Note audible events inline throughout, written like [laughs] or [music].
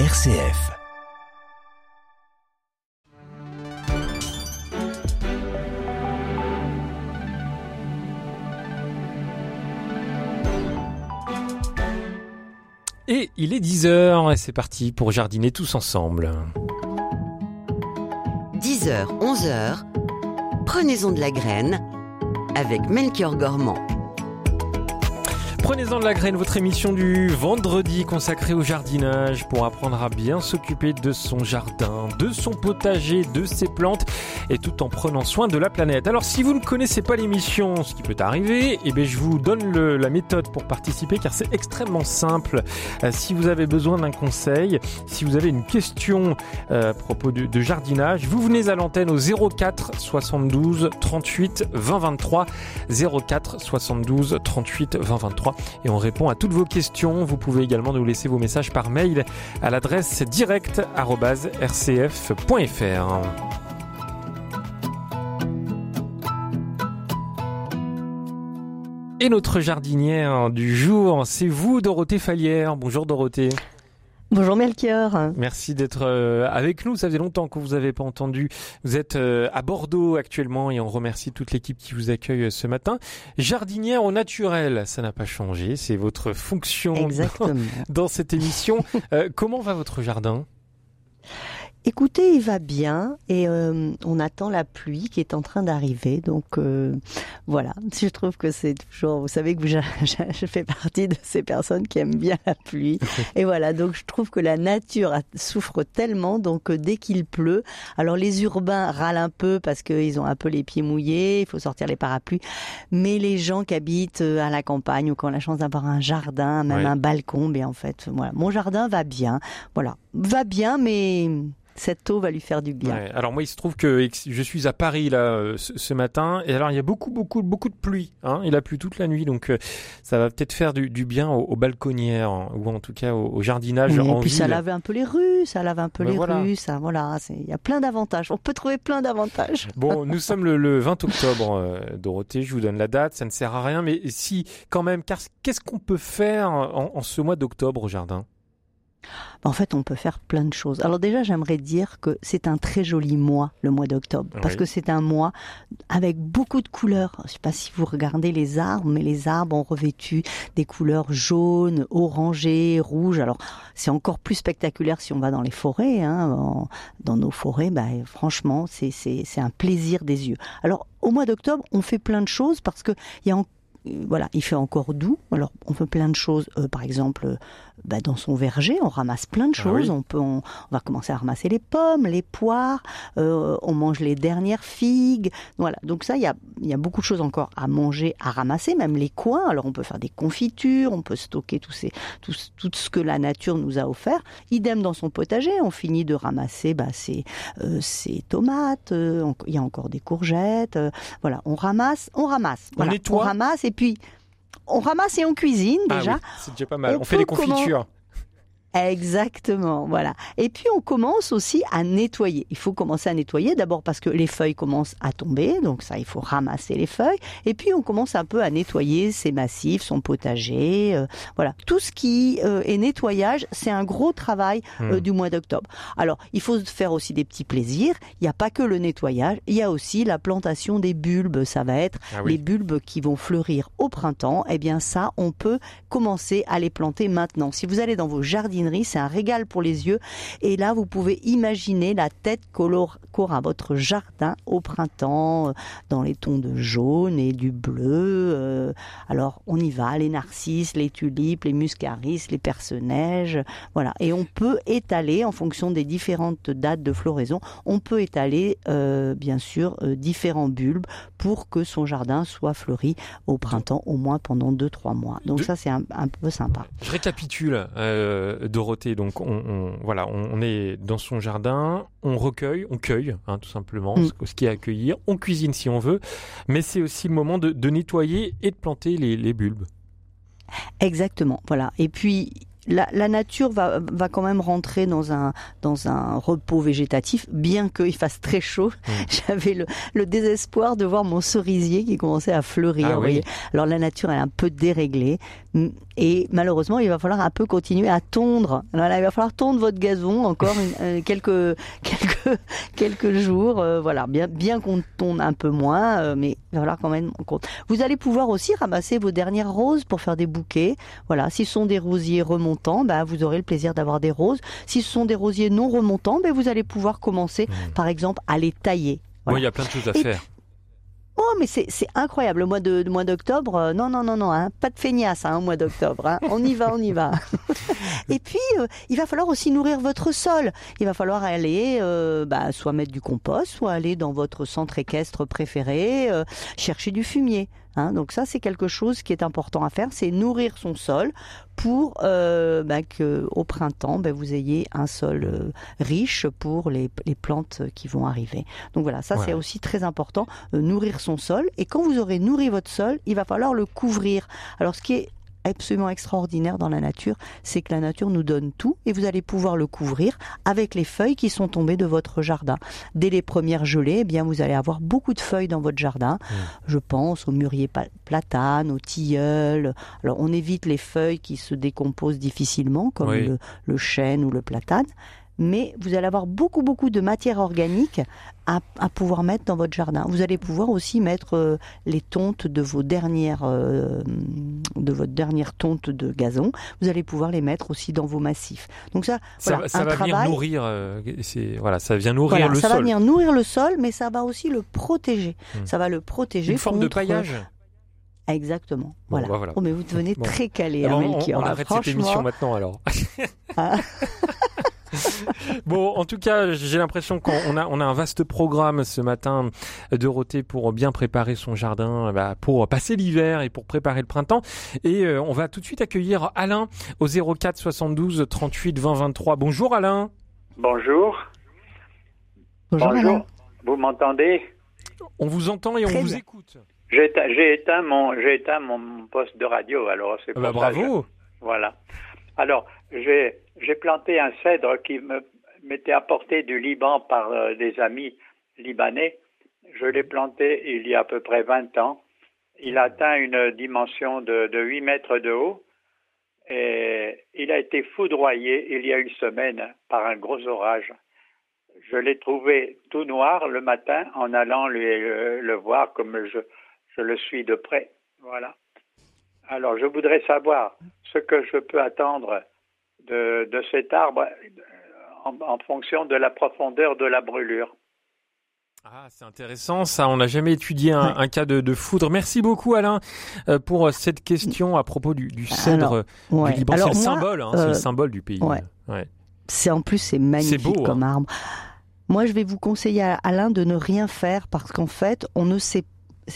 RCF. Et il est 10h et c'est parti pour jardiner tous ensemble. 10h, 11h, prenez-en de la graine avec Melchior Gormand. Prenez-en de la graine, votre émission du vendredi consacrée au jardinage pour apprendre à bien s'occuper de son jardin, de son potager, de ses plantes et tout en prenant soin de la planète. Alors si vous ne connaissez pas l'émission, ce qui peut arriver, eh bien, je vous donne le- la méthode pour participer car c'est extrêmement simple. Euh, si vous avez besoin d'un conseil, si vous avez une question euh, à propos de, de jardinage, vous venez à l'antenne au 04 72 38 20 23 04 72 38 20 23 et on répond à toutes vos questions. Vous pouvez également nous laisser vos messages par mail à l'adresse direct@rcf.fr. Et notre jardinière du jour, c'est vous, Dorothée Fallière. Bonjour Dorothée. Bonjour Melchior. Merci d'être euh, avec nous. Ça faisait longtemps que vous n'avez pas entendu. Vous êtes euh, à Bordeaux actuellement et on remercie toute l'équipe qui vous accueille euh, ce matin. Jardinière au naturel, ça n'a pas changé. C'est votre fonction dans, [laughs] cette émission. Euh, comment va votre jardin? Écoutez, il va bien et euh, on attend la pluie qui est en train d'arriver. Donc euh, voilà, je trouve que c'est toujours, vous savez que [laughs] je, fais partie de ces personnes qui aiment bien la pluie. [laughs] Et voilà, donc je trouve que la nature souffre tellement, donc euh, dès qu'il pleut, alors les urbains râlent un peu parce qu'ils ont un peu les pieds mouillés, il faut sortir les parapluies. Mais les gens qui habitent euh, à la campagne ou qui ont la chance d'avoir un jardin, même Ouais. un balcon, bien en fait, voilà, mon jardin va bien. Voilà, va bien, mais cette eau va lui faire du bien. Ouais, Alors moi, il se trouve que je suis à Paris là euh, ce, matin et alors il y a beaucoup, beaucoup, beaucoup de pluie. Hein il a plu toute la nuit, donc euh, ça va peut-être faire du, du bien aux, aux balconnières ou en tout cas au, au jardinage Oui, en et puis ça lave un peu les rues, ça lave un peu Ben les voilà. rues, ça, voilà, il y a plein d'avantages. On peut trouver plein d'avantages. Bon, [laughs] nous sommes le, le 20 octobre, euh, Dorothée, je vous donne la date, ça ne sert à rien, mais si, quand même, car qu'est-ce qu'on peut faire en, en ce mois d'octobre au jardin? En fait, on peut faire plein de choses. Alors déjà, j'aimerais dire que c'est un très joli mois, le mois d'octobre, parce que c'est un mois avec beaucoup de couleurs. Je sais pas si vous regardez les arbres, mais les arbres ont revêtu des couleurs jaunes, orangées, rouges. Alors, c'est encore plus spectaculaire si on va dans les forêts. Hein. En- Dans nos forêts, bah, franchement, c'est un plaisir des yeux. Alors, au mois d'octobre, on fait plein de choses parce que il y a en- voilà, il fait encore doux. Alors, on fait plein de choses. Euh, par exemple, euh, bah, dans son verger, on ramasse plein de Ah choses. oui. On peut, on, on va commencer à ramasser les pommes, les poires. euh, on mange les dernières figues. Voilà. Donc ça, il y a, il y a beaucoup de choses encore à manger, à ramasser, même les coins. Alors, on peut faire des confitures, on peut stocker tous ces, tout, ce- tout ce que la nature nous a offert. Idem dans son potager, on finit de ramasser bah, ses, euh, ses tomates. euh, il y a encore des courgettes. euh, voilà, on ramasse, on ramasse. On Voilà, nettoie on ramasse et puis on ramasse et on cuisine déjà. Ah oui, c'est déjà pas mal. On On, fait des confitures. Exactement, voilà. Et puis on commence aussi à nettoyer. Il faut commencer à nettoyer d'abord parce que les feuilles commencent à tomber, donc ça il faut ramasser les feuilles. Et puis on commence un peu à nettoyer ses massifs, son potager, euh, voilà. Tout ce qui euh, est nettoyage, c'est un gros travail euh, Hmm. du mois d'octobre. Alors il faut faire aussi des petits plaisirs. Il n'y a pas que le nettoyage, il y a aussi la plantation des bulbes. Ça va être Ah les bulbes qui vont fleurir au printemps, eh bien ça, on peut commencer à les planter maintenant. Si vous allez dans vos c'est un régal pour les yeux. Et là, vous pouvez imaginer la tête qu'aura votre jardin au printemps, euh, dans les tons de jaune et du bleu. euh, alors, on y va, les narcisses, les tulipes, les muscaris, les perce-neige. Voilà. Et on peut étaler, en fonction des différentes dates de floraison, on peut étaler, euh, bien sûr, euh, différents bulbes pour que son jardin soit fleuri au printemps, au moins pendant 2-3 mois. Donc De- ça, c'est un, un peu sympa. Je récapitule, euh, Dorothée. Donc, on, on- voilà, on, on est dans son jardin, on recueille, on cueille, hein, tout simplement, Mm. ce, ce qui est à accueillir. On cuisine si on veut, mais c'est aussi le moment de, de nettoyer et de planter les, les bulbes. Exactement, voilà. Et puis la, la nature va, va quand même rentrer dans un, dans un repos végétatif, bien qu'il fasse très chaud. Mm. [laughs] J'avais le, le désespoir de voir mon cerisier qui commençait à fleurir. Ah oui. Alors la nature elle est un peu déréglée. Et malheureusement, il va falloir un peu continuer à tondre. Voilà, il va falloir tondre votre gazon encore euh, quelques [laughs] quelques quelques jours. Euh, voilà, bien bien qu'on tonde un peu moins, euh, mais il va falloir quand même compte. Vous allez pouvoir aussi ramasser vos dernières roses pour faire des bouquets. Voilà, si ce sont des rosiers remontants, ben, vous aurez le plaisir d'avoir des roses. Si ce sont des rosiers non remontants, ben, vous allez pouvoir commencer, mmh. par exemple, à les tailler. Voilà. il y a plein de choses à faire. Oh, mais c'est incroyable, le mois de, mois d'octobre. Euh, non, non, non, non, hein, pas de feignasse hein, au mois d'octobre. Hein. On y va, on y va. [laughs] Et puis, euh, il va falloir aussi nourrir votre sol. Il va falloir aller, euh, bah, soit mettre du compost, soit aller dans votre centre équestre préféré, chercher du fumier. Hein, donc ça, c'est quelque chose qui est important à faire, c'est nourrir son sol pour euh, bah, que au printemps, bah, vous ayez un sol euh, riche pour les, plantes qui vont arriver. Donc voilà, ça c'est aussi très important, euh, nourrir son sol. Et quand vous aurez nourri votre sol, il va falloir le couvrir. Alors ce qui est absolument extraordinaire dans la nature, c'est que la nature nous donne tout et vous allez pouvoir le couvrir avec les feuilles qui sont tombées de votre jardin. Dès les premières gelées, eh bien vous allez avoir beaucoup de feuilles dans votre jardin. Mmh. Je pense au mûrier platane, au tilleul. Alors on évite les feuilles qui se décomposent difficilement comme le, le chêne ou le platane mais vous allez avoir beaucoup beaucoup de matière organique à, pouvoir mettre dans votre jardin. Vous allez pouvoir aussi mettre euh, les tontes de vos dernières euh, de votre dernière tonte de gazon. Vous allez pouvoir les mettre aussi dans vos massifs. Donc ça, ça, va venir nourrir. Euh, voilà, ça vient nourrir le sol. Ça va venir nourrir le sol, mais ça va aussi le protéger. Hmm. Ça va le protéger. Une forme de paillage. Exactement. voilà. Bah oh, mais vous devenez très calé, hein, Melchior. On, arrête cette émission maintenant alors. Ah. [laughs] [laughs] bon, en tout cas, j'ai l'impression qu'on a, on a un vaste programme ce matin de roté pour bien préparer son jardin, bah, pour passer l'hiver et pour préparer le printemps. Et euh, on va tout de suite accueillir Alain au 04 72 38 20 23. Bonjour Alain. Bonjour. Bonjour. Vous m'entendez? On vous entend et on vous écoute. J'ai éteint, mon, éteint mon poste de radio, alors c'est bah, Bravo. Voilà. Alors, j'ai planté un cèdre qui m'était apporté du Liban par euh, des amis libanais. Je l'ai planté il y a à peu près 20 ans. Il a atteint une dimension de, de 8 mètres de haut et il a été foudroyé il y a une semaine par un gros orage. Je l'ai trouvé tout noir le matin en allant euh, le voir comme je, je le suis de près. Voilà. Alors, je voudrais savoir ce que je peux attendre de, de cet arbre euh, en, fonction de la profondeur de la brûlure. Ah, c'est intéressant ça. On n'a jamais étudié un, cas de, de, foudre. Merci beaucoup Alain euh, pour euh, cette question à propos du, du cèdre du Liban. C'est le symbole, hein, c'est le symbole du pays. Ouais. C'est en plus c'est magnifique comme hein. arbre. Moi, je vais vous conseiller à Alain de ne rien faire parce qu'en fait, on ne sait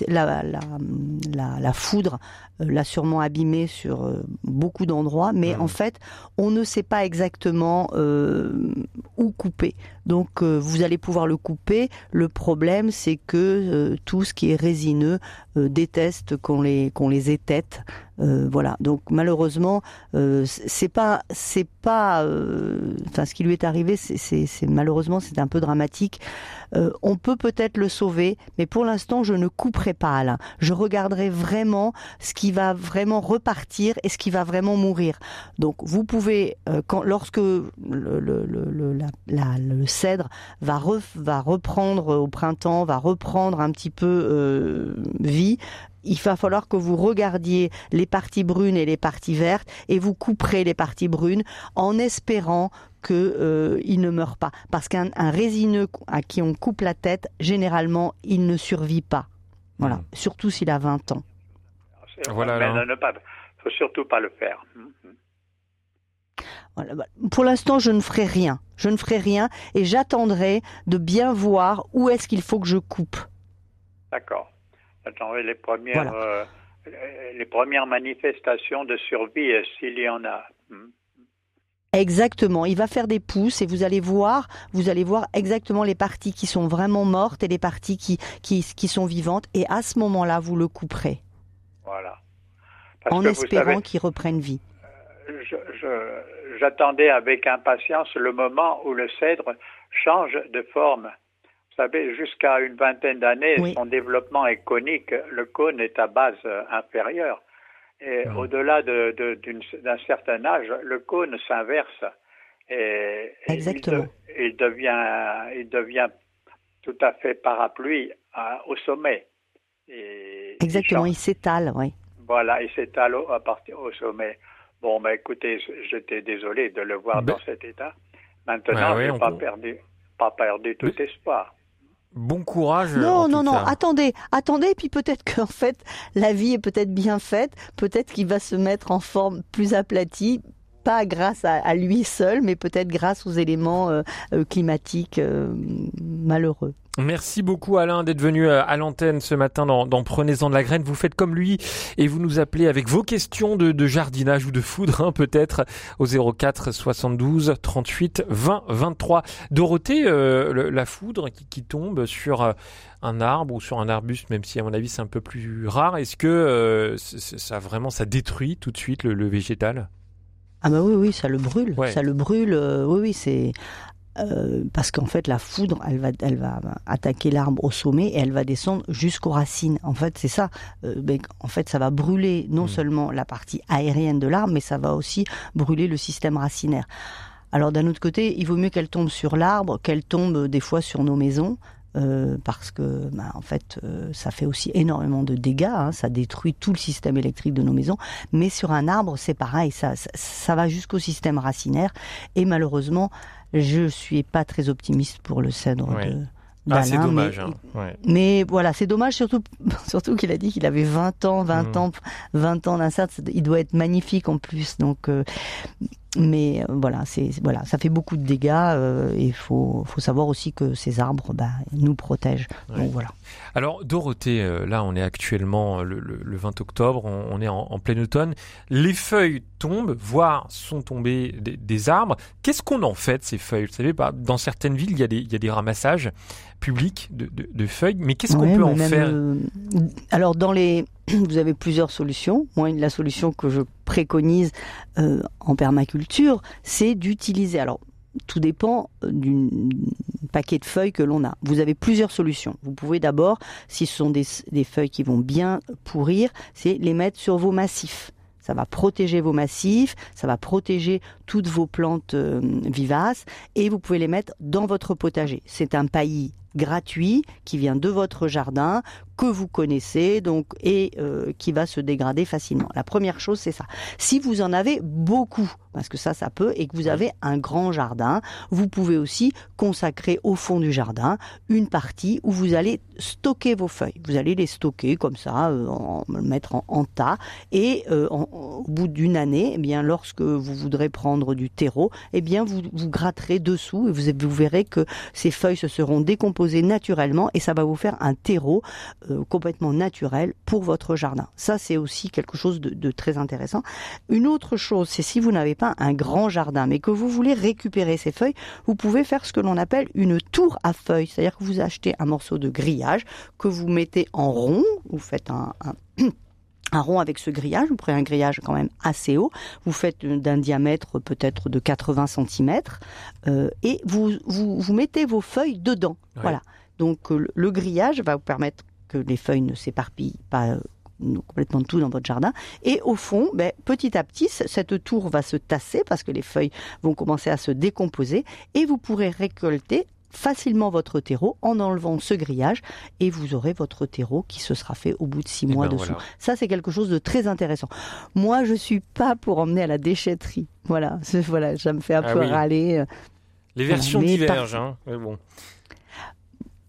la, la, la, la, foudre euh, l'a sûrement abîmé sur euh, beaucoup d'endroits, mais en fait, on ne sait pas exactement euh, où couper. Donc, vous allez pouvoir le couper. Le problème, c'est que tout ce qui est résineux déteste qu'on les qu'on les étête. voilà. Donc, malheureusement, c'est pas c'est pas. Enfin, ce qui lui est arrivé, c'est malheureusement c'est un peu dramatique. on peut peut-être le sauver, mais pour l'instant, je ne couperai pas Alain. Je regarderai vraiment ce qui va vraiment repartir et ce qui va vraiment mourir. Donc vous pouvez, euh, quand, lorsque le, le, le, la, le cèdre va, va reprendre au printemps, va reprendre un petit peu euh, vie, il va falloir que vous regardiez les parties brunes et les parties vertes et vous couperez les parties brunes en espérant que euh, ne meurt pas. Parce qu'un résineux à qui on coupe la tête, généralement, il ne survit pas. Voilà. Hmm. Surtout s'il a 20 ans. Voilà. Mais ne pas, faut surtout pas le faire. Voilà. Bah, pour l'instant, je ne ferai rien. Je ne ferai rien et j'attendrai de bien voir où est-ce qu'il faut que je coupe. D'accord. J'attendrai les premières, euh, les premières manifestations de survie euh, s'il y en a. Hmm. Exactement, il va faire des pousses et vous allez voir, vous allez voir exactement les parties qui sont vraiment mortes et les parties qui, qui, qui sont vivantes et à ce moment-là, vous le couperez. Voilà. en espérant qu'il reprenne vie. Euh, j'attendais avec impatience le moment où le cèdre change de forme. Vous savez, jusqu'à une vingtaine d'années, son développement est conique. Le cône est à base inférieure. Et Mhm. au-delà de- de- d'une- d'un certain âge, le cône s'inverse. Et, et Exactement. Il, de- il devient, il devient tout à fait parapluie à- au sommet. Et Exactement, il s'étale, oui. Voilà, il s'étale au, au sommet. Bon, ben écoutez, j'étais désolé de le voir Ben- dans cet état. Maintenant, j'ai on pas perdu, pas perdu tout espoir. Bon courage. Non, non, non, cas. attendez, attendez, puis peut-être qu'en fait, la vie est peut-être bien faite, peut-être qu'il va se mettre en forme plus aplatie, pas grâce à, à lui seul, mais peut-être grâce aux éléments euh, euh, climatiques euh, malheureux. Merci beaucoup Alain d'être venu euh, à l'antenne ce matin dans, dans Prenez-en de la graine. Vous faites comme lui et vous nous appelez avec vos questions de, de jardinage ou de foudre hein, peut-être au 04 72 38 20 23. Dorothée, euh, le- la foudre qui, qui tombe sur euh, un arbre ou sur un arbuste, même si à mon avis c'est un peu plus rare, est-ce que euh, ça vraiment ça détruit tout de suite le, le végétal? Ah bah oui, oui, ça le brûle, Ouais. ça le brûle, euh, oui, oui, c'est... euh, parce qu'en fait, la foudre, elle va, elle va attaquer l'arbre au sommet et elle va descendre jusqu'aux racines. En fait, c'est ça. Euh, ben, en fait, ça va brûler non Mm. seulement la partie aérienne de l'arbre, mais ça va aussi brûler le système racinaire. Alors d'un autre côté, il vaut mieux qu'elle tombe sur l'arbre, qu'elle tombe euh, des fois sur nos maisons. euh, parce que, ben, en fait, euh, ça fait aussi énormément de dégâts. hein, ça détruit tout le système électrique de nos maisons. Mais sur un arbre, c'est pareil. Ça, ça, ça va jusqu'au système racinaire. Et malheureusement, je suis pas très optimiste pour le cèdre de Ah, c'est dommage. mais- hein. Ouais. mais voilà, c'est dommage surtout, [laughs] surtout qu'il a dit qu'il avait 20 ans, 20 Mhm. ans, 20 ans d'insert. Il doit être magnifique en plus. Donc, euh, mais euh, voilà, c'est voilà, ça fait beaucoup de dégâts. euh, et il faut, faut savoir aussi que ces arbres, bah, nous protègent. Ouais. Donc voilà. Alors Dorothée, euh, là on est actuellement euh, le, le- le 20 octobre, on, on est en, en plein automne. Les feuilles tombent, voire sont tombées des, des arbres. Qu'est-ce qu'on en fait de ces feuilles? Vous savez, bah, dans certaines villes, il y a des, il y a des ramassages publics de, de- de feuilles, mais qu'est-ce qu'on Ouais, peut en faire? euh, Alors dans les, [clears throat] vous avez plusieurs solutions. Moi, la solution que je préconise euh, en permaculture, c'est d'utiliser. Alors tout dépend euh, du paquet de feuilles que l'on a. Vous avez plusieurs solutions. Vous pouvez d'abord, si ce sont des, des feuilles qui vont bien pourrir, c'est les mettre sur vos massifs. Ça va protéger vos massifs, ça va protéger toutes vos plantes euh, vivaces et vous pouvez les mettre dans votre potager. C'est un paillis gratuit qui vient de votre jardin que vous connaissez donc et euh, qui va se dégrader facilement. La première chose c'est ça. Si vous en avez beaucoup parce que ça ça peut et que vous avez un grand jardin, vous pouvez aussi consacrer au fond du jardin une partie où vous allez stocker vos feuilles. Vous allez les stocker comme ça, euh, en, le mettre en, en tas et euh, en- au bout d'une année, eh bien lorsque vous voudrez prendre du terreau, eh bien vous vous gratterez dessous et vous, vous verrez que ces feuilles se seront décomposées naturellement et ça va vous faire un terreau euh, complètement naturel pour votre jardin. Ça, c'est aussi quelque chose de, de très intéressant. Une autre chose, c'est si vous n'avez pas un grand jardin, mais que vous voulez récupérer ces feuilles, vous pouvez faire ce que l'on appelle une tour à feuilles. C'est-à-dire que vous achetez un morceau de grillage que vous mettez en rond, vous faites un, un [clears throat] un rond avec ce grillage, vous prenez un grillage quand même assez haut, vous faites d'un diamètre peut-être de 80 cm euh, et vous, vous, vous mettez vos feuilles dedans. Ouais. Voilà. Donc euh, le grillage va vous permettre que les feuilles ne s'éparpillent pas euh, complètement tout dans votre jardin. Et au fond, ben, petit à petit, cette tour va se tasser parce que les feuilles vont commencer à se décomposer et vous pourrez récolter facilement votre terreau en enlevant ce grillage et vous aurez votre terreau qui se sera fait au bout de six Eh mois ben, dessous. voilà. Ça, c'est quelque chose de très intéressant. Moi, je suis pas pour emmener à la déchetterie. Voilà, [laughs] voilà, ça me fait un Ah peu oui. râler. Les versions divergent. Hein. Mais bon.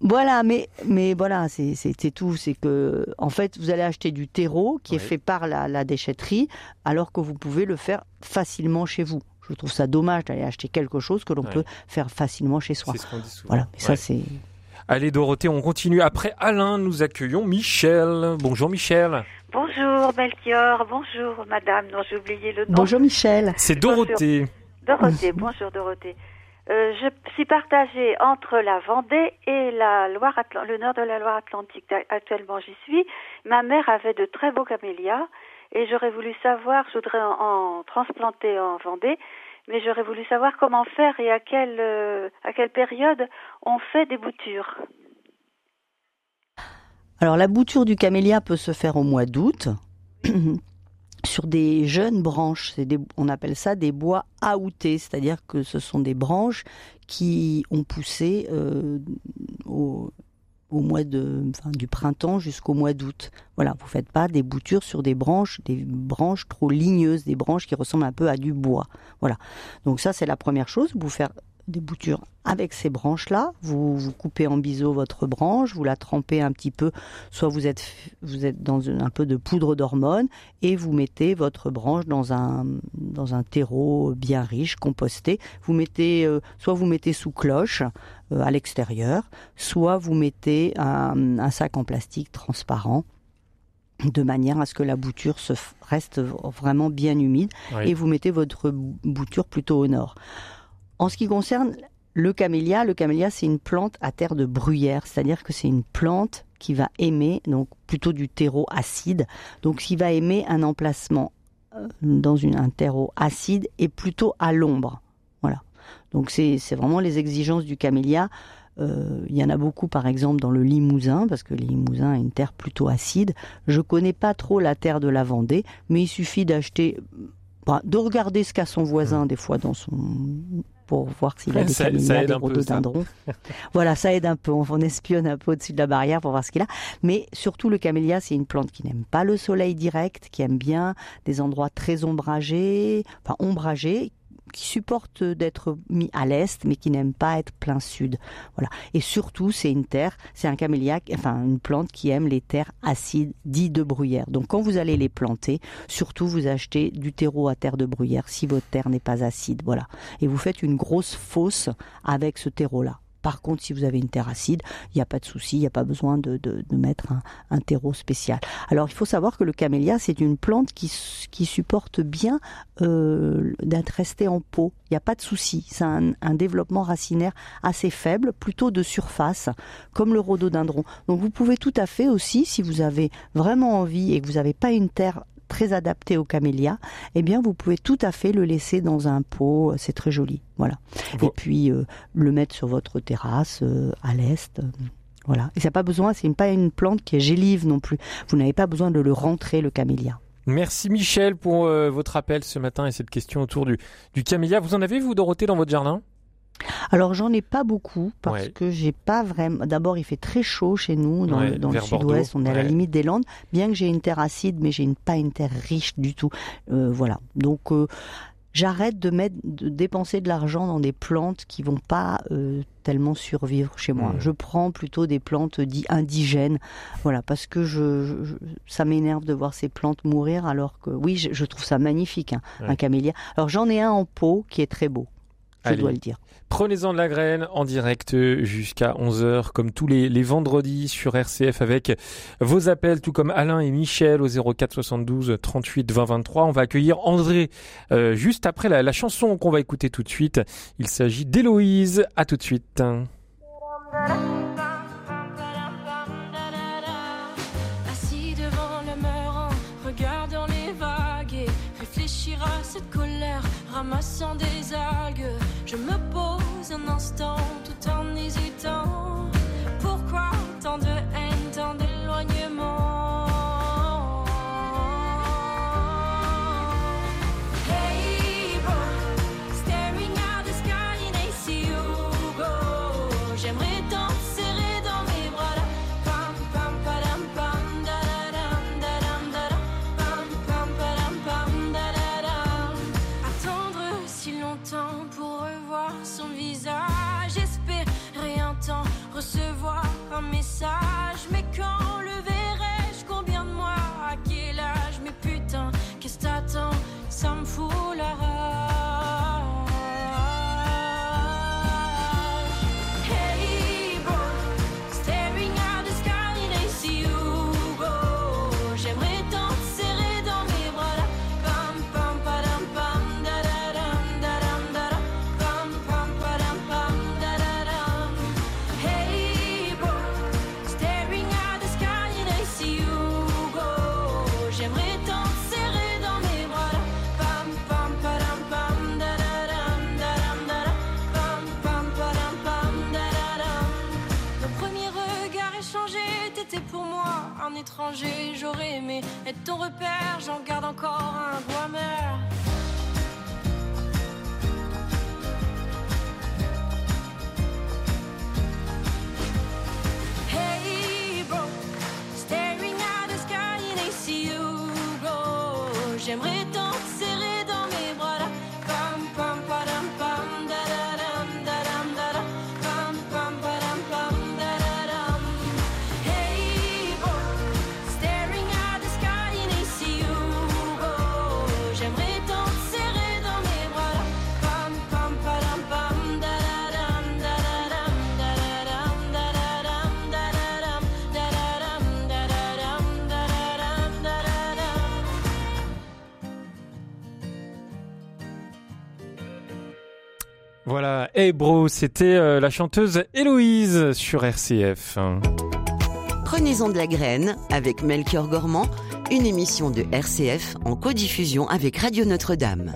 Voilà, mais mais voilà, c'est tout. C'est que en fait, vous allez acheter du terreau qui est fait par la, la déchetterie, alors que vous pouvez le faire facilement chez vous. Je trouve ça dommage d'aller acheter quelque chose que l'on Ouais. peut faire facilement chez soi. Ce dit. Voilà, mais ça Ouais. c'est. Allez Dorothée, on continue. Après Alain, nous accueillons Michel. Bonjour Michel. Bonjour Melchior, bonjour madame, non j'ai oublié le nom. Bonjour Michel. C'est Dorothée. Dorothée, bonjour Dorothée. Euh, je suis partagée entre la Vendée et le nord de la Loire-Atlantique. Actuellement j'y suis. Ma mère avait de très beaux camélias et j'aurais voulu savoir, je voudrais en, transplanter en Vendée, mais j'aurais voulu savoir comment faire et euh, à quelle période on fait des boutures. Alors la bouture du camélia peut se faire au mois d'août. [clears throat] sur des jeunes branches. on appelle ça des bois aoutés, c'est-à-dire que ce sont des branches qui ont poussé euh, au, mois de, du printemps jusqu'au mois d'août. Voilà, vous faites pas des boutures sur des branches, des branches trop ligneuses, des branches qui ressemblent un peu à du bois. Voilà. Donc ça, c'est la première chose. Vous faire des boutures avec ces branches-là. Vous, vous coupez en biseau votre branche, vous la trempez un petit peu, soit vous êtes, vous êtes dans un peu de poudre d'hormone et vous mettez votre branche dans un, dans un terreau bien riche, composté. Vous mettez, euh, soit vous mettez sous cloche euh, à l'extérieur, soit vous mettez un, sac en plastique transparent de manière à ce que la bouture se reste vraiment bien humide et vous mettez votre bouture plutôt au nord. En ce qui concerne le camélia, le camélia c'est une plante à terre de bruyère, c'est-à-dire que c'est une plante qui va aimer donc plutôt du terreau acide, donc qui va aimer un emplacement euh, dans une, un terreau acide et plutôt à l'ombre. Voilà. Donc c'est vraiment les exigences du camélia. Euh, il y en a beaucoup, par exemple, dans le Limousin, parce que le Limousin est une terre plutôt acide. Je connais pas trop la terre de la Vendée, mais il suffit d'acheter, bah, de regarder ce qu'a son voisin mmh. des fois dans son pour voir s'il a des camélias, des rhododendrons. [laughs] voilà, ça aide un peu. On, espionne un peu au-dessus de la barrière pour voir ce qu'il a. Mais surtout, le camélia, c'est une plante qui n'aime pas le soleil direct, qui aime bien des endroits très ombragés, enfin ombragés, qui supporte d'être mis à l'est, mais qui n'aime pas être plein sud. Voilà. Et surtout, c'est une terre, c'est un camélia, enfin une plante qui aime les terres acides, dites de bruyère. Donc, quand vous allez les planter, surtout vous achetez du terreau à terre de bruyère si votre terre n'est pas acide. Voilà. Et vous faites une grosse fosse avec ce terreau-là. Par contre, si vous avez une terre acide, il n'y a pas de souci, il n'y a pas besoin de, mettre un, terreau spécial. Alors, il faut savoir que le camélia, c'est une plante qui, qui supporte bien euh, d'être restée en pot. Il n'y a pas de souci. C'est un, un, développement racinaire assez faible, plutôt de surface, comme le rhododendron. Donc, vous pouvez tout à fait aussi, si vous avez vraiment envie et que vous n'avez pas une terre très adapté au camélia, eh bien vous pouvez tout à fait le laisser dans un pot, c'est très joli, voilà. Et puis euh, le mettre sur votre terrasse euh, à l'est. Euh, voilà. Et ça n'a pas besoin, c'est pas une plante qui est gélive non plus. Vous n'avez pas besoin de le rentrer, le camélia. Merci Michel pour votre appel ce matin et cette question autour du, du camélia. Vous en avez, vous, Dorothée, dans votre jardin? Alors j'en ai pas beaucoup parce que j'ai pas vraiment. D'abord il fait très chaud chez nous dans, le sud-ouest, on est à la limite des Landes. Bien que j'ai une terre acide, mais j'ai une, pas une terre riche du tout. Euh, voilà. Donc euh, j'arrête de mettre, de dépenser de l'argent dans des plantes qui vont pas euh, tellement survivre chez moi. Je prends plutôt des plantes dites indigènes, voilà, parce que je, ça m'énerve de voir ces plantes mourir, alors que oui, je, trouve ça magnifique, hein, un camélia. Alors j'en ai un en pot qui est très beau je dois le dire. Prenez-en de la graine en direct jusqu'à 11h, comme tous les, vendredis sur RCF avec vos appels, tout comme Alain et Michel au 04 72 38 20 23. On va accueillir André euh, juste après la, la chanson qu'on va écouter tout de suite. Il s'agit d'Héloïse. À tout de suite. Ramassant des algues. Je me pose un instant tout en hésitant. J'aurais aimé être ton repère, j'en garde encore un goût amer. Hey bro, c'était euh, la chanteuse Héloïse sur RCF. Prenez-en de la graine avec Melchior Gormand, une émission de RCF en codiffusion avec Radio Notre-Dame.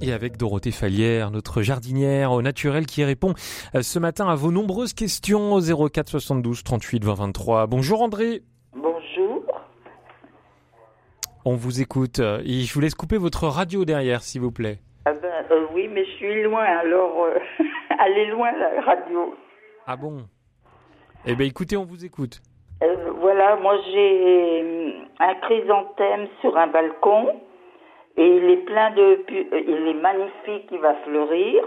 Et avec Dorothée Fallière, notre jardinière au naturel qui répond euh, ce matin à vos nombreuses questions au 04 72 38 20 23. Bonjour André, Bonjour. on vous écoute. Euh, Et je vous laisse couper votre radio derrière s'il vous plaît. Ah ben, euh, oui, mais je suis loin, alors euh, [laughs] elle est loin la radio. Ah bon? Eh bien écoutez, on vous écoute. Euh, voilà, moi j'ai euh, un chrysanthème sur un balcon et il est plein de, pu- il est magnifique, il va fleurir,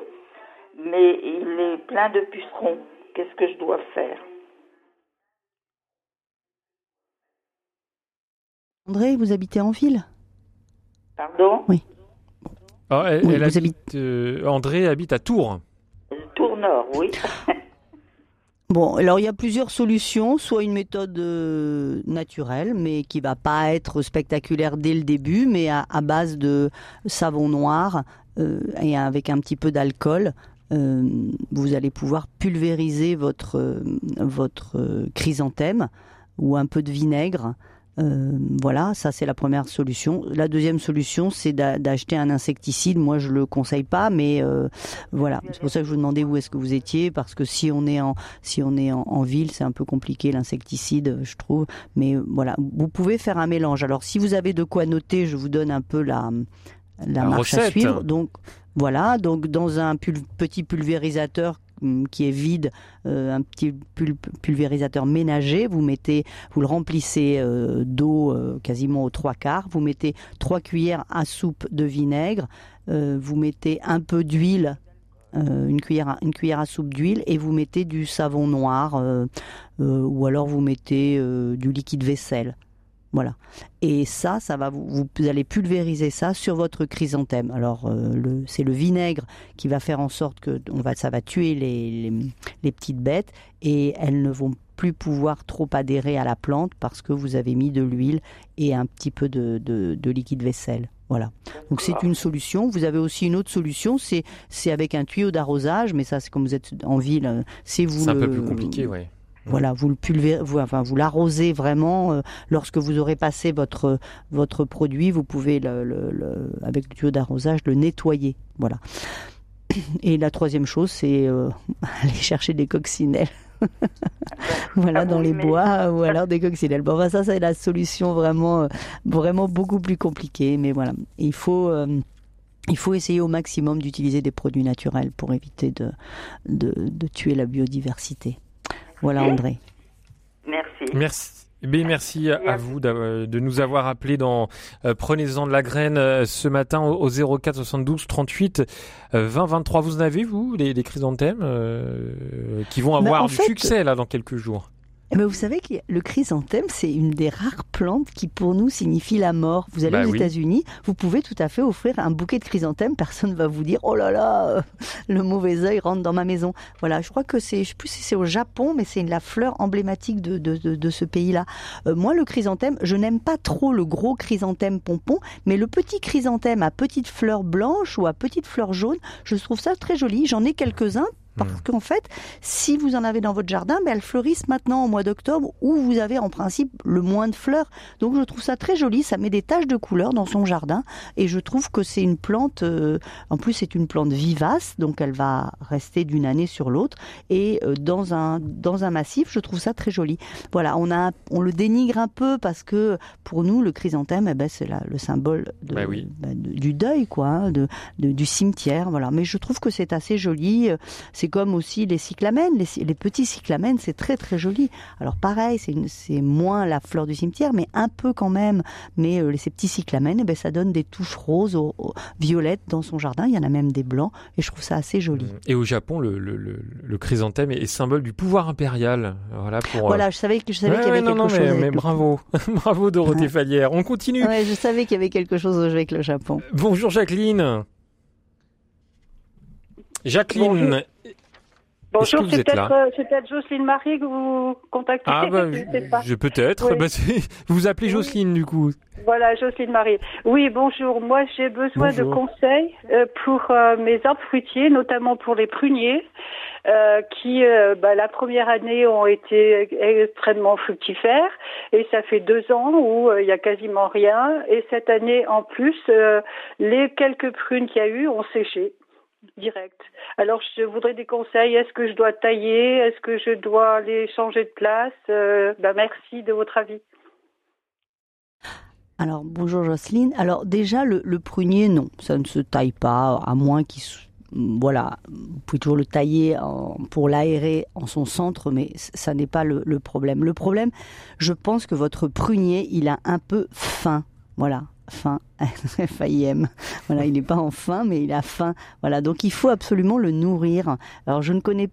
mais il est plein de pucerons. Qu'est-ce que je dois faire? André, vous habitez en ville? Pardon? Elle, Oui, elle vous habite, euh, André habite à Tours. Tour Nord, oui. [laughs] Bon, alors il y a plusieurs solutions, soit une méthode euh, naturelle, mais qui va pas être spectaculaire dès le début, mais à, à base de savon noir euh, et avec un petit peu d'alcool. euh, vous allez pouvoir pulvériser votre euh, votre euh, chrysanthème ou un peu de vinaigre. Euh, voilà, ça c'est la première solution. La deuxième solution, c'est d'a- d'acheter un insecticide. Moi, je le conseille pas, mais euh, voilà. C'est pour ça que je vous demandais où est-ce que vous étiez, parce que si on est en si on est en, en ville, c'est un peu compliqué l'insecticide, je trouve. Mais euh, voilà, vous pouvez faire un mélange. Alors, si vous avez de quoi noter, je vous donne un peu la la, La marche à suivre. Donc voilà, donc dans un pul- petit pulvérisateur qui est vide, euh, un petit pul- pulvérisateur ménager, vous mettez, vous le remplissez euh, d'eau euh, quasiment aux trois quarts, vous mettez trois cuillères à soupe de vinaigre, vous mettez un peu d'huile, une cuillère, à, soupe d'huile, et vous mettez du savon noir, ou alors vous mettez du liquide vaisselle. Voilà. Et ça, ça va vous, vous allez pulvériser ça sur votre chrysanthème. Alors, euh, c'est le vinaigre qui va faire en sorte que on va, ça va tuer les, les, les petites bêtes et elles ne vont plus pouvoir trop adhérer à la plante parce que vous avez mis de l'huile et un petit peu de, de, de liquide vaisselle. Voilà. Donc c'est une solution. Vous avez aussi une autre solution, c'est c'est avec un tuyau d'arrosage, mais ça c'est comme vous êtes en ville, c'est vous C'est un peu plus compliqué, ouais. Voilà, vous le pulvérisez, vous, enfin, vous l'arrosez vraiment. euh, lorsque vous aurez passé votre votre produit, vous pouvez le, le- le- avec le tuyau d'arrosage le nettoyer. Voilà. [clears throat] Et la troisième chose, c'est euh, [laughs] aller chercher des coccinelles. [laughs] voilà, Ah dans oui, les mais- bois [laughs] ou alors des coccinelles. Bon, bah, ça, c'est la solution vraiment, euh, vraiment beaucoup plus compliquée. Mais voilà, il faut, euh, il faut essayer au maximum d'utiliser des produits naturels pour éviter de, de, de tuer la biodiversité. Voilà. André. Merci. Merci. Eh bien, merci à, vous d'av- de nous avoir appelé dans euh, Prenez-en de la graine euh, ce matin au, au 04 72 38 euh, 20 23. Vous en avez, vous, les chrysanthèmes euh, qui vont avoir du fait- succès là dans quelques jours? Ben, vous savez que le chrysanthème, c'est une des rares plantes qui, pour nous, signifie la mort. Vous allez Bah aux oui. États-Unis, vous pouvez tout à fait offrir un bouquet de chrysanthème. Personne ne va vous dire, oh là là, [laughs] le mauvais œil rentre dans ma maison. Voilà, je crois que c'est, je sais plus si c'est au Japon, mais c'est la fleur emblématique de, de, de, de ce pays-là. Euh, moi, le chrysanthème, je n'aime pas trop le gros chrysanthème pompon, mais le petit chrysanthème à petites fleurs blanches ou à petites fleurs jaunes, je trouve ça très joli. J'en ai quelques-uns parce Mm. qu'en fait, si vous en avez dans votre jardin, ben, elles fleurissent maintenant au mois d'octobre où vous avez en principe le moins de fleurs. Donc je trouve ça très joli, ça met des taches de couleur dans son jardin et je trouve que c'est une plante, euh, en plus c'est une plante vivace, donc elle va rester d'une année sur l'autre et euh, dans un dans un massif, je trouve ça très joli. Voilà, on a on le dénigre un peu parce que pour nous le chrysanthème, eh ben, c'est la- le symbole de, Bah oui. bah, de- du deuil quoi, hein, de, de- du cimetière, voilà. Mais je trouve que c'est assez joli. euh, C'est comme aussi les cyclamènes, les, petits cyclamènes, c'est très très joli. Alors pareil, c'est moins la fleur du cimetière, mais un peu quand même. Mais euh, ces petits cyclamènes, eh ben, ça donne des touches roses, au- au- violettes dans son jardin. Il y en a même des blancs, et je trouve ça assez joli. Et au Japon, le, le, le, le chrysanthème est symbole du pouvoir impérial. Voilà pour. euh, Voilà, je savais que je savais Ouais, qu'il y avait non, quelque non, chose. mais, mais le- bravo, [laughs] bravo Dorothée Ouais. Fallière. On continue. Ouais, je savais qu'il y avait quelque chose avec le Japon. Bonjour Jacqueline. Jacqueline. Bonjour, vous c'est peut-être là euh, c'est peut-être Jocelyne Marie que vous contactez. Ah bah, je sais pas. je peut-être. Oui. [laughs] Bah, vous vous appelez. Jocelyne du coup. Voilà, Jocelyne Marie. Oui, bonjour. Moi, j'ai besoin de Bonjour. conseils euh, pour euh, mes arbres fruitiers, notamment pour les pruniers, euh, qui, euh, bah, la première année, ont été extrêmement fructifères. Et ça fait deux ans où euh, il y a quasiment rien. Et cette année, en plus, euh, les quelques prunes qu'il y a eu ont séché direct. Alors, je voudrais des conseils. Est-ce que je dois tailler? Est-ce que je dois les changer de place? Euh, bah, Merci de votre avis. Alors, bonjour Jocelyne. Alors, déjà, le, prunier, non, ça ne se taille pas, à moins qu'il. Voilà, vous pouvez toujours le tailler pour l'aérer en son centre, mais ça n'est pas le problème. Le problème, je pense que votre prunier, il a un peu faim. Voilà, faim, [laughs] F-A-I-M. Voilà, il n'est pas en faim, mais il a faim. Voilà, donc il faut absolument le nourrir. Alors, je ne connais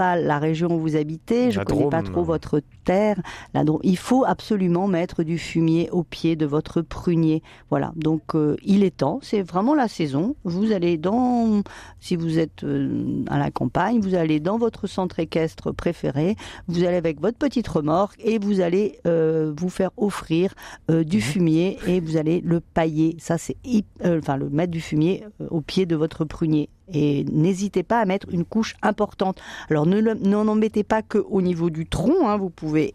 pas la région où vous habitez, je ne connais pas trop votre terre. La Drôme. Il faut absolument mettre du fumier au pied de votre prunier. Voilà, donc euh, il est temps, c'est vraiment la saison. Vous allez dans, si vous êtes euh, à la campagne, vous allez dans votre centre équestre préféré, vous allez avec votre petite remorque et vous allez euh, vous faire offrir du Mhm. fumier et vous allez le pailler. Ça, c'est enfin le mettre du fumier au pied de votre prunier. Et n'hésitez pas à mettre une couche importante. Alors ne n'en en mettez pas que au niveau du tronc. hein, vous pouvez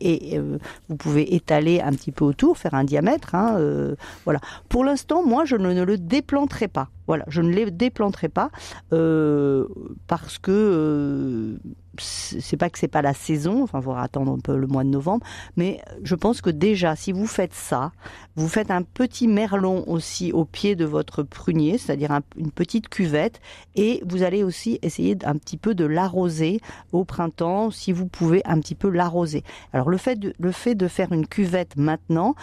étaler un petit peu autour, faire un diamètre. hein, euh, voilà. Pour l'instant, moi, je ne le déplanterai pas. Voilà, je ne les déplanterai pas euh, parce que euh, c'est pas que c'est pas la saison. Enfin, il faudra attendre un peu le mois de novembre. Mais je pense que déjà, si vous faites ça, vous faites un petit merlon aussi au pied de votre prunier, c'est-à-dire un- une petite cuvette, et vous allez aussi essayer un petit peu de l'arroser au printemps, si vous pouvez un petit peu l'arroser. Alors le fait de, le fait de faire une cuvette maintenant,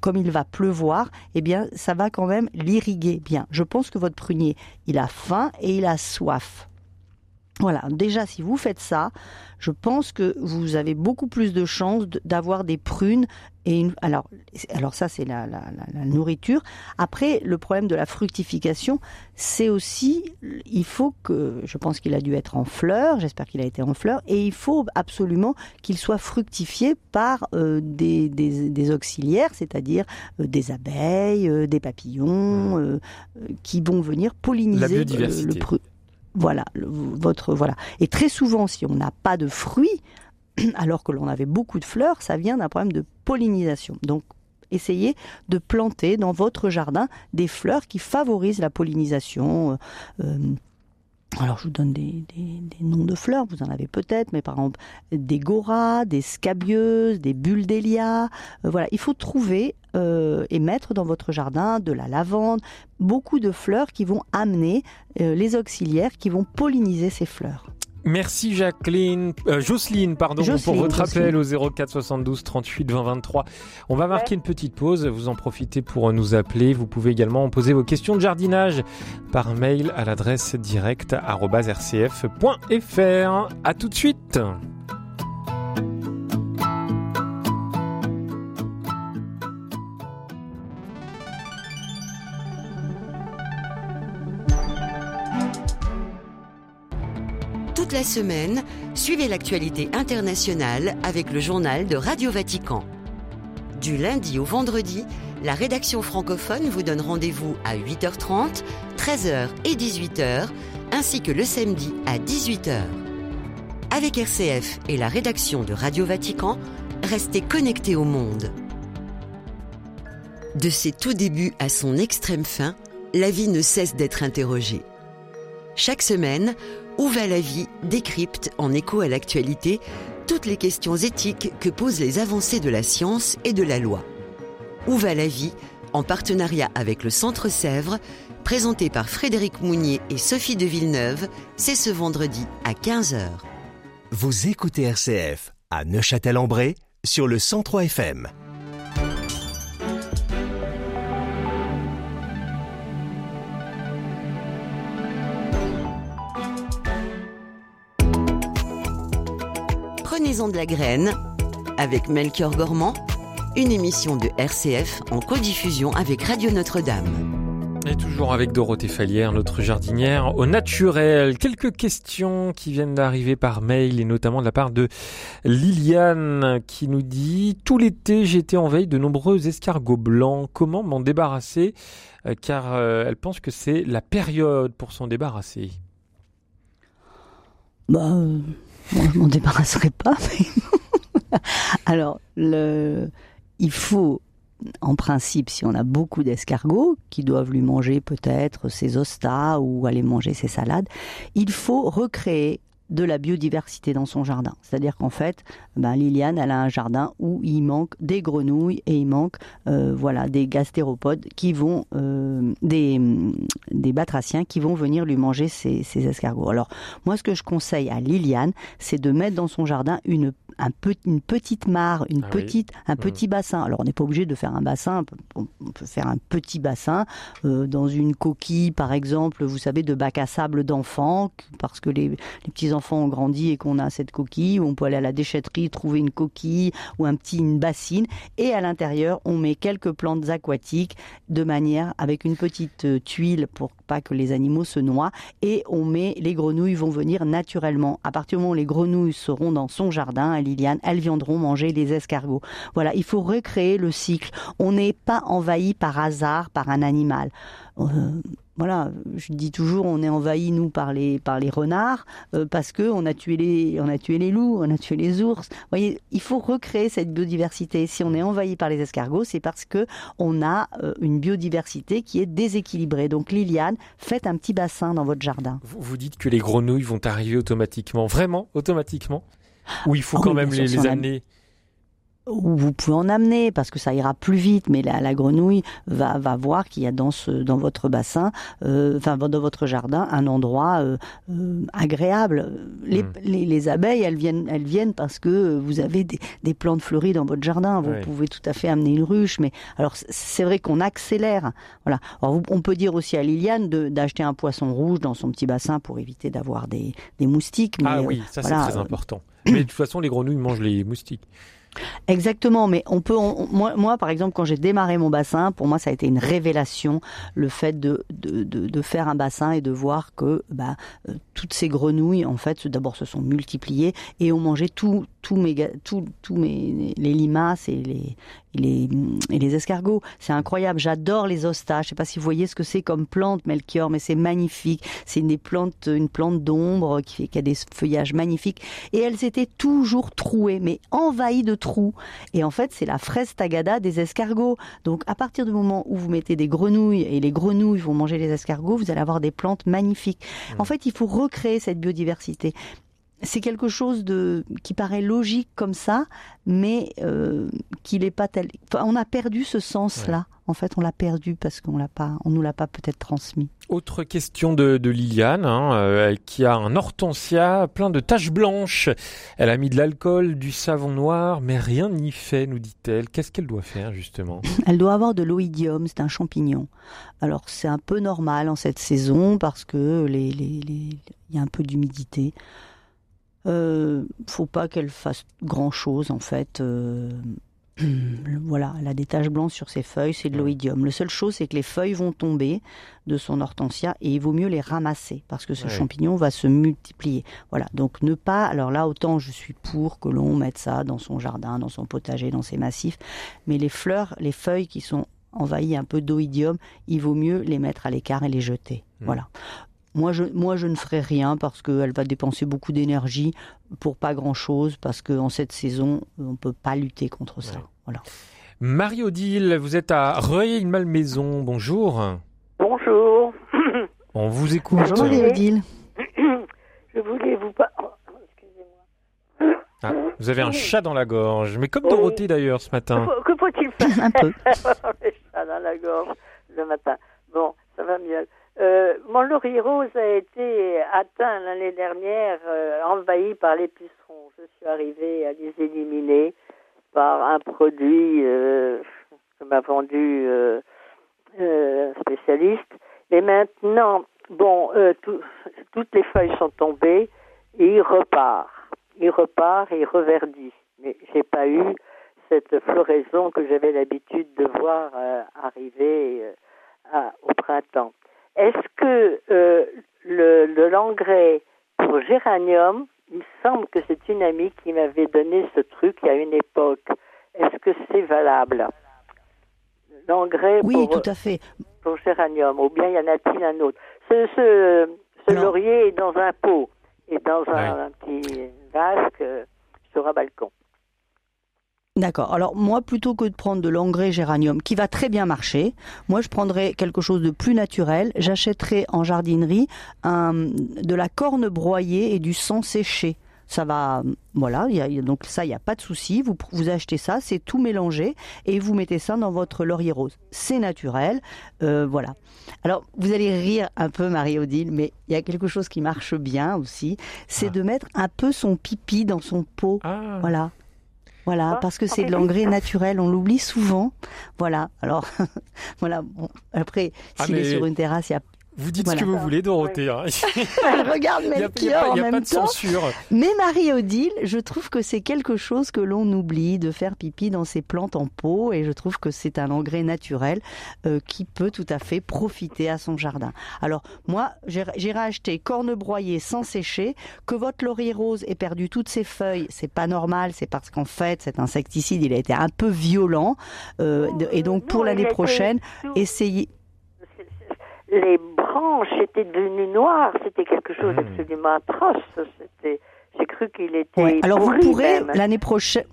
comme il va pleuvoir, eh bien ça va quand même l'irriguer bien. Je pense que votre prunier, il a faim et il a soif. Voilà, déjà si vous faites ça, je pense que vous avez beaucoup plus de chances d'avoir des prunes et une, alors alors ça c'est la, la, la- nourriture. Après le problème de la fructification, c'est aussi il faut que je pense qu'il a dû être en fleurs, j'espère qu'il a été en fleurs et il faut absolument qu'il soit fructifié par euh, des, des, des auxiliaires, c'est-à-dire euh, des abeilles, euh, des papillons euh, euh, qui vont venir polliniser La le- biodiversité. le pru- voilà, votre voilà. Et très souvent, si on n'a pas de fruits, [clears throat] alors que l'on avait beaucoup de fleurs, ça vient d'un problème de pollinisation. Donc, essayez de planter dans votre jardin des fleurs qui favorisent la pollinisation. euh, euh, alors, je vous donne des noms de fleurs, vous en avez peut-être, mais par exemple, des goras, des scabieuses, des bulldélias. Euh, voilà, il faut trouver euh, et mettre dans votre jardin de la lavande, beaucoup de fleurs qui vont amener euh, les auxiliaires qui vont polliniser ces fleurs. Merci Jacqueline, euh, Jocelyne, pardon, Jocelyne, pour votre Jocelyne. appel au 04 72 38 20 23. On va marquer une petite pause, vous en profitez pour nous appeler. Vous pouvez également poser vos questions de jardinage par mail à l'adresse direct@rcf.fr. À tout de suite. Toute la semaine, suivez l'actualité internationale avec le journal de Radio Vatican. Du lundi au vendredi, la rédaction francophone vous donne rendez-vous à 8h30, 13h et 18h, ainsi que le samedi à 18h. Avec RCF et la rédaction de Radio Vatican, restez connectés au monde. De ses tout débuts à son extrême fin, la vie ne cesse d'être interrogée. Chaque semaine, Où va la vie décrypte, en écho à l'actualité, toutes les questions éthiques que posent les avancées de la science et de la loi. Où va la vie en partenariat avec le Centre Sèvres, présenté par Frédéric Mounier et Sophie de Villeneuve, c'est ce vendredi à 15h. Vous écoutez RCF à Neuchâtel-en-Bray sur le 103 FM. De la graine avec Melchior Gormand, une émission de RCF en codiffusion avec Radio Notre-Dame. Et toujours avec Dorothée Fallière, notre jardinière au naturel. Quelques questions qui viennent d'arriver par mail et notamment de la part de Liliane qui nous dit Tout l'été, j'étais en veille de nombreux escargots blancs. Comment m'en débarrasser? Euh, Car euh, elle pense que c'est la période pour s'en débarrasser. Bah, je m'en débarrasserai pas. [laughs] Alors, il faut, en principe, si on a beaucoup d'escargots qui doivent lui manger peut-être ses ostas ou aller manger ses salades, il faut recréer de la biodiversité dans son jardin. C'est-à-dire qu'en fait, ben, Liliane, elle a un jardin où il manque des grenouilles et il manque euh, voilà, des gastéropodes qui vont, euh, des, des batraciens qui vont venir lui manger ses, ses escargots. Alors, moi, ce que je conseille à Liliane, c'est de mettre dans son jardin une, un pe- une petite mare, une Ah oui. petite, un petit bassin. Alors, on n'est pas obligé de faire un bassin, on peut- on peut faire un petit bassin euh, dans une coquille, par exemple, vous savez, de bac à sable d'enfants, parce que les, les petits enfants ont grandi et qu'on a cette coquille, on peut aller à la déchetterie trouver une coquille ou un petit une bassine, et à l'intérieur on met quelques plantes aquatiques de manière avec une petite euh, tuile pour pas que les animaux se noient, et on met les grenouilles vont venir naturellement. À partir du moment où les grenouilles seront dans son jardin, à Liliane, elles viendront manger les escargots. Voilà, il faut recréer le cycle. On n'est pas envahi par hasard par un animal. Euh, voilà, je dis toujours, on est envahi nous par les par les renards euh, parce que on a tué les on a tué les loups, on a tué les ours. Vous voyez, il faut recréer cette biodiversité. Si on est envahi par les escargots, c'est parce que on a euh, une biodiversité qui est déséquilibrée. Donc Liliane, faites un petit bassin dans votre jardin. Vous, vous dites que les grenouilles vont arriver automatiquement. Vraiment Automatiquement? Ou il faut Ah quand oui, même les, les amener Ou vous pouvez en amener parce que ça ira plus vite, mais la, la grenouille va, va voir qu'il y a dans, ce, dans votre bassin, euh, enfin dans votre jardin, un endroit euh, euh, agréable. Les, Mm. les, les abeilles, elles viennent, elles viennent parce que vous avez des, des plantes fleuries dans votre jardin. Vous pouvez tout à fait amener une ruche, mais alors c'est vrai qu'on accélère. Voilà. Alors on peut dire aussi à Liliane de- d'acheter un poisson rouge dans son petit bassin pour éviter d'avoir des, des moustiques. Mais, Ah euh, oui, ça voilà, c'est très euh, important. Mais de toute façon, les grenouilles mangent les moustiques. Exactement, mais on peut. on- moi, moi, par exemple, quand j'ai démarré mon bassin, pour moi, ça a été une révélation, le fait de de, de, faire un bassin et de voir que bah, euh, toutes ces grenouilles, en fait, d'abord se sont multipliées et ont mangé tout, tous mes, tout, tous mes les limaces et les et les, et les escargots. C'est incroyable. J'adore les ostas. Je sais pas si vous voyez ce que c'est comme plante, Melchior, mais c'est magnifique. C'est une des plantes, une plante d'ombre qui, fait, qui a des feuillages magnifiques. Et elles étaient toujours trouées, mais envahies de trous. Et en fait, c'est la fraise tagada des escargots. Donc, à partir du moment où vous mettez des grenouilles et les grenouilles vont manger les escargots, vous allez avoir des plantes magnifiques. En fait, il faut recréer cette biodiversité. C'est quelque chose de qui paraît logique comme ça, mais euh, qu'il n'est pas tel. Enfin, on a perdu ce sens-là. En fait, on l'a perdu parce qu'on l'a pas, on nous l'a pas peut-être transmis. Autre question de, de Liliane, hein, euh, qui a un hortensia plein de taches blanches. Elle a mis de l'alcool, du savon noir, mais rien n'y fait, nous dit-elle. Qu'est-ce qu'elle doit faire, justement? [laughs] Elle doit avoir de l'oïdium, c'est un champignon. Alors c'est un peu normal en cette saison parce que les, les, les- il y a un peu d'humidité. Euh, faut pas qu'elle fasse grand chose en fait. Euh, [clears throat] voilà, elle a des taches blanches sur ses feuilles, c'est de l'oïdium. Le seule chose, c'est que les feuilles vont tomber de son hortensia et il vaut mieux les ramasser parce que ce Ouais. champignon va se multiplier. Voilà, donc ne pas. Alors là, autant je suis pour que l'on mette ça dans son jardin, dans son potager, dans ses massifs, mais les fleurs, les feuilles qui sont envahies un peu d'oïdium, il vaut mieux les mettre à l'écart et les jeter. Mm. Voilà. Moi je, moi, je ne ferai rien parce qu'elle va dépenser beaucoup d'énergie pour pas grand-chose, parce qu'en cette saison, on ne peut pas lutter contre ça. Voilà. Marie-Odile, vous êtes à Rueil-Malmaison. Bonjour. Bonjour. On vous écoute. Bonjour Marie-Odile. [coughs] Je voulais vous pas. oh, Ah, vous avez un [coughs] chat dans la gorge, mais comme Dorothée d'ailleurs ce matin. Que faut-il [laughs] faire Un peu. [laughs] Les chats dans la gorge le matin. Bon, ça va mieux. Euh, mon laurier rose a été atteint l'année dernière, euh, envahi par les pucerons. Je suis arrivée à les éliminer par un produit euh, que m'a vendu un spécialiste. Et maintenant, bon, tout- toutes les feuilles sont tombées et il repart. Il repart et il reverdit. Mais j'ai pas eu cette floraison que j'avais l'habitude de voir arriver à- au printemps. Est-ce que euh, le, le l'engrais pour géranium, il me semble que c'est une amie qui m'avait donné ce truc il y a une époque. Est-ce que c'est valable? L'engrais Oui, pour, tout à fait. pour géranium, ou bien y en a-t-il un autre? Ce, ce, ce laurier est dans un pot et dans un, Ouais. un petit vase que- sur un balcon. D'accord. Alors moi, plutôt que de prendre de l'engrais géranium, qui va très bien marcher, moi je prendrais quelque chose de plus naturel. J'achèterais en jardinerie un, de la corne broyée et du sang séché. Ça va, voilà. y a- donc ça, il n'y a pas de souci. Vous vous achetez ça, c'est tout mélangé et vous mettez ça dans votre laurier rose. C'est naturel, euh, voilà. Alors vous allez rire un peu, Marie-Odile, mais il y a quelque chose qui marche bien aussi, c'est Ah. de mettre un peu son pipi dans son pot. Ah, Voilà. Voilà, Ah, parce que c'est de l'engrais naturel, on l'oublie souvent. Voilà, alors, [laughs] voilà, bon, après, Ah, s'il est sur une terrasse, il y a... vous dites Voilà. ce que vous voulez, Dorothée. hein. [laughs] Regarde Melchior pas, en pas même de temps. censure. Mais Marie-Odile, je trouve que c'est quelque chose que l'on oublie de faire pipi dans ses plantes en pot et je trouve que c'est un engrais naturel euh, qui peut tout à fait profiter à son jardin. Alors moi, j'ai- j'irai acheter corne broyée sans sécher, que votre laurier rose ait perdu toutes ses feuilles, c'est pas normal, c'est parce qu'en fait cet insecticide il a été un peu violent euh, de- et donc pour Non, il l'année prochaine, essayez. Les branches étaient devenues noires, c'était quelque chose Hmm. d'absolument atroce. C'était, j'ai cru qu'il était. Ouais. Alors vous pourrez même. l'année prochaine.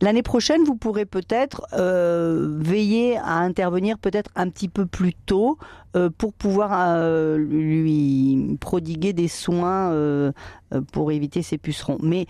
L'année prochaine, vous pourrez peut-être euh, veiller à intervenir peut-être un petit peu plus tôt euh, pour pouvoir euh, lui prodiguer des soins euh, euh, pour éviter ces pucerons. Mais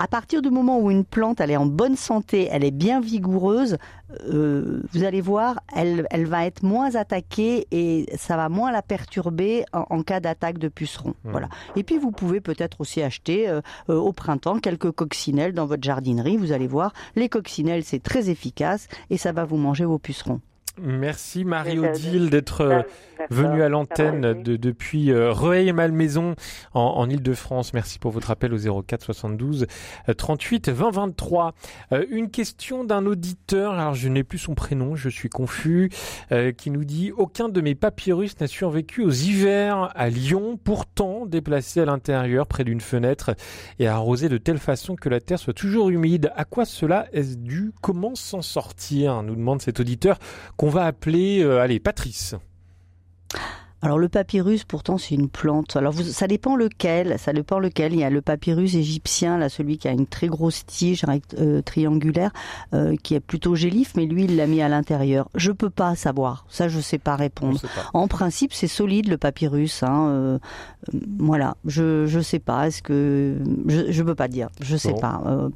à partir du moment où une plante elle est en bonne santé, elle est bien vigoureuse, euh, vous allez voir, elle, elle va être moins attaquée et ça va moins la perturber en, en cas d'attaque de pucerons. Hmm. Voilà. Et puis vous pouvez peut-être aussi acheter euh, euh, au printemps quelques coccinelles dans votre jardinerie. Vous allez voir, les coccinelles c'est très efficace et ça va vous manger vos pucerons. Merci Marie-Odile d'être euh, venue à l'antenne de, depuis euh, Rueil-Malmaison en, en Ile-de-France. Merci pour votre appel au 04 72 euh, 38 20 23. Euh, une question d'un auditeur, alors je n'ai plus son prénom, je suis confus, euh, qui nous dit Aucun de mes papyrus n'a survécu aux hivers à Lyon, pourtant déplacé à l'intérieur près d'une fenêtre et arrosé de telle façon que la terre soit toujours humide. À quoi cela est-ce dû? Comment s'en sortir? nous demande cet auditeur qu'on va appeler, euh, allez, Patrice. Alors le papyrus, pourtant, c'est une plante. Alors vous, ça dépend lequel. Ça dépend lequel. Il y a le papyrus égyptien, là, celui qui a une très grosse tige euh, triangulaire, euh, qui est plutôt gélif, mais lui, il l'a mis à l'intérieur. Je peux pas savoir. Ça, je sais pas On répondre. sait pas. En principe, c'est solide le papyrus. Hein, euh, euh, voilà, je je sais pas. Est-ce que je je peux pas dire. Je sais Bon. pas euh,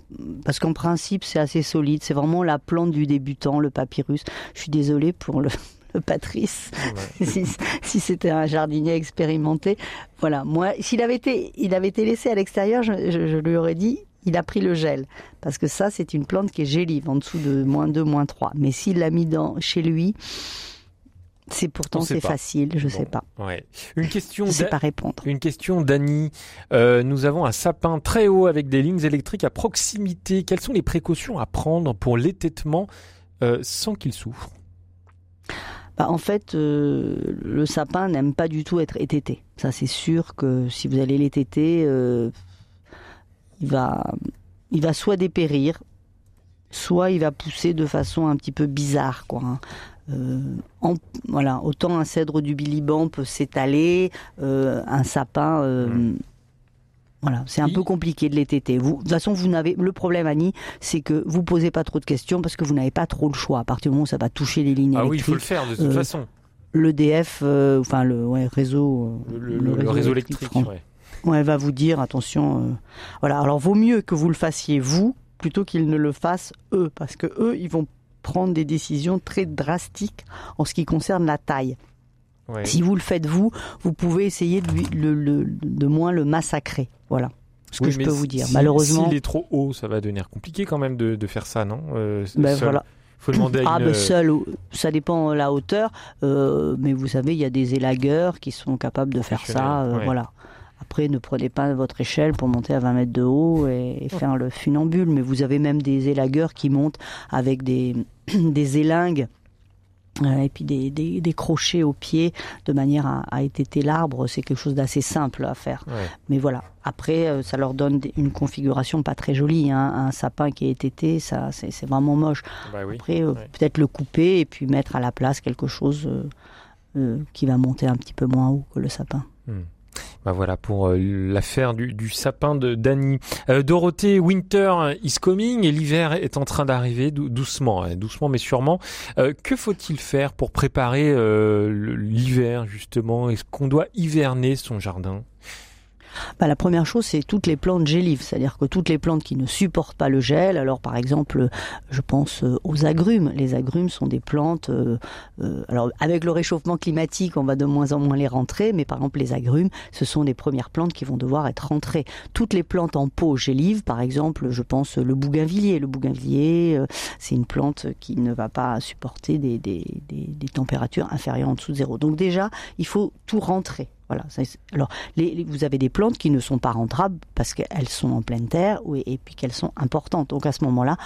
parce qu'en principe, c'est assez solide. C'est vraiment la plante du débutant, le papyrus. Je suis désolée pour le Patrice. Ouais. [laughs] si, si c'était un jardinier expérimenté, voilà. Moi, s'il avait été, il avait été laissé à l'extérieur, je, je- je lui aurais dit, il a pris le gel, parce que ça, c'est une plante qui est gélive, en dessous de moins 2, moins 3. Mais s'il l'a mis dans chez lui, c'est pourtant c'est facile, je sais Bon. pas, Ouais. Une question je sais pas répondre. Une question d'Annie. Euh, nous avons un sapin très haut avec des lignes électriques à proximité. Quelles sont les précautions à prendre pour l'étêtement euh, sans qu'il souffre? Bah, en fait, euh, le sapin n'aime pas du tout être étêté. Ça, c'est sûr que si vous allez l'étêter, euh, il va, soit dépérir, soit il va pousser de façon un petit peu bizarre, hein. euh, voilà, autant un cèdre du Biliban peut s'étaler, euh, un sapin. Voilà, c'est un peu compliqué de les téter. Vous, de toute façon, vous n'avez le problème, Annie, c'est que vous posez pas trop de questions parce que vous n'avez pas trop le choix. À partir du moment où ça va toucher les lignes Ah oui, il faut le faire de toute euh, façon. L'EDF, euh, enfin le ouais, réseau, euh, Le, le- le réseau électrique. Ouais, elle va vous dire attention. euh, voilà. Alors vaut mieux que vous le fassiez vous plutôt qu'ils ne le fassent eux, parce que eux, ils vont prendre des décisions très drastiques en ce qui concerne la taille. Si vous le faites vous, vous pouvez essayer de, le, le- de moins le massacrer. Voilà. Ce que je peux vous dire. si- Malheureusement. S'il est trop haut, ça va devenir compliqué quand même de, de faire ça, non Euh, Ben seul? voilà. faut demander à Ah une... ben seul, ça dépend de la hauteur, euh, mais vous savez, il y a des élagueurs qui sont capables de faire ça, euh, ouais. voilà. Après, ne prenez pas votre échelle pour monter à 20 mètres de haut et, et faire le funambule, mais vous avez même des élagueurs qui montent avec des, [clears throat] des élingues euh, et puis des, des, des crochets aux pieds de manière à, à étêter l'arbre. C'est quelque chose d'assez simple à faire. Ouais. Mais voilà. Après, euh, ça leur donne une configuration pas très jolie. hein. Un sapin qui est étêté, ça, c'est vraiment moche. Bah oui. Après, euh, Ouais. peut-être le couper et puis mettre à la place quelque chose euh, euh, qui va monter un petit peu moins haut que le sapin. Bah voilà pour euh, l'affaire du, sapin de Dany. Euh, Dorothée, Winter is coming et l'hiver est en train d'arriver dou- doucement, hein, doucement mais sûrement. Euh, que faut-il faire pour préparer l'hiver justement? Est-ce qu'on doit hiverner son jardin? Bah, la première chose, c'est toutes les plantes gélives, c'est-à-dire que toutes les plantes qui ne supportent pas le gel. Alors, par exemple, je pense euh, aux agrumes. Les agrumes sont des plantes. euh, euh, alors, avec le réchauffement climatique, on va de moins en moins les rentrer, mais par exemple, les agrumes, ce sont des premières plantes qui vont devoir être rentrées. Toutes les plantes en pot gélives, par exemple, je pense le bougainvillier. Le bougainvillier, c'est une plante qui ne va pas supporter des, des températures inférieures en dessous de zéro. Donc déjà, il faut tout rentrer. Alors, vous avez des plantes qui ne sont pas rentrables parce qu'elles sont en pleine terre oui, et puis qu'elles sont importantes. Donc à ce moment-là,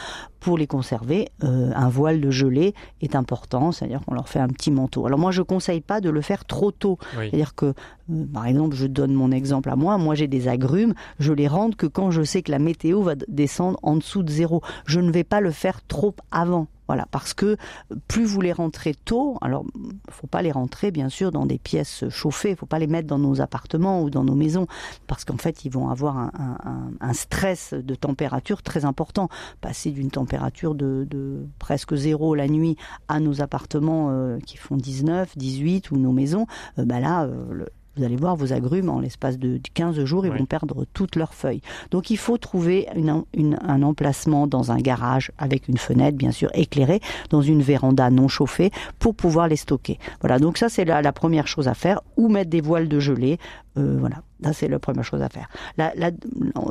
pour les conserver, euh, un voile de gelée est important, c'est-à-dire qu'on leur fait un petit manteau. Alors moi, je conseille pas de le faire trop tôt. Oui. C'est-à-dire que, euh, par exemple, je donne mon exemple à moi. Moi, j'ai des agrumes. Je les rentre que quand je sais que la météo va descendre en dessous de zéro. Je ne vais pas le faire trop avant. Voilà, parce que plus vous les rentrez tôt, alors faut pas les rentrer bien sûr dans des pièces chauffées, faut pas les mettre dans nos appartements ou dans nos maisons, parce qu'en fait ils vont avoir un, un- un- un stress de température très important. Passer d'une température de, de presque zéro la nuit à nos appartements euh, qui font 19, 18 ou nos maisons, euh, bah là euh, le- vous allez voir vos agrumes en l'espace de 15 jours, ils vont perdre toutes leurs feuilles. Donc il faut trouver une- une- un emplacement dans un garage avec une fenêtre bien sûr éclairée, dans une véranda non chauffée pour pouvoir les stocker. Voilà, donc ça c'est la, la première chose à faire, ou mettre des voiles de gelée. Euh, voilà, ça c'est la première chose à faire.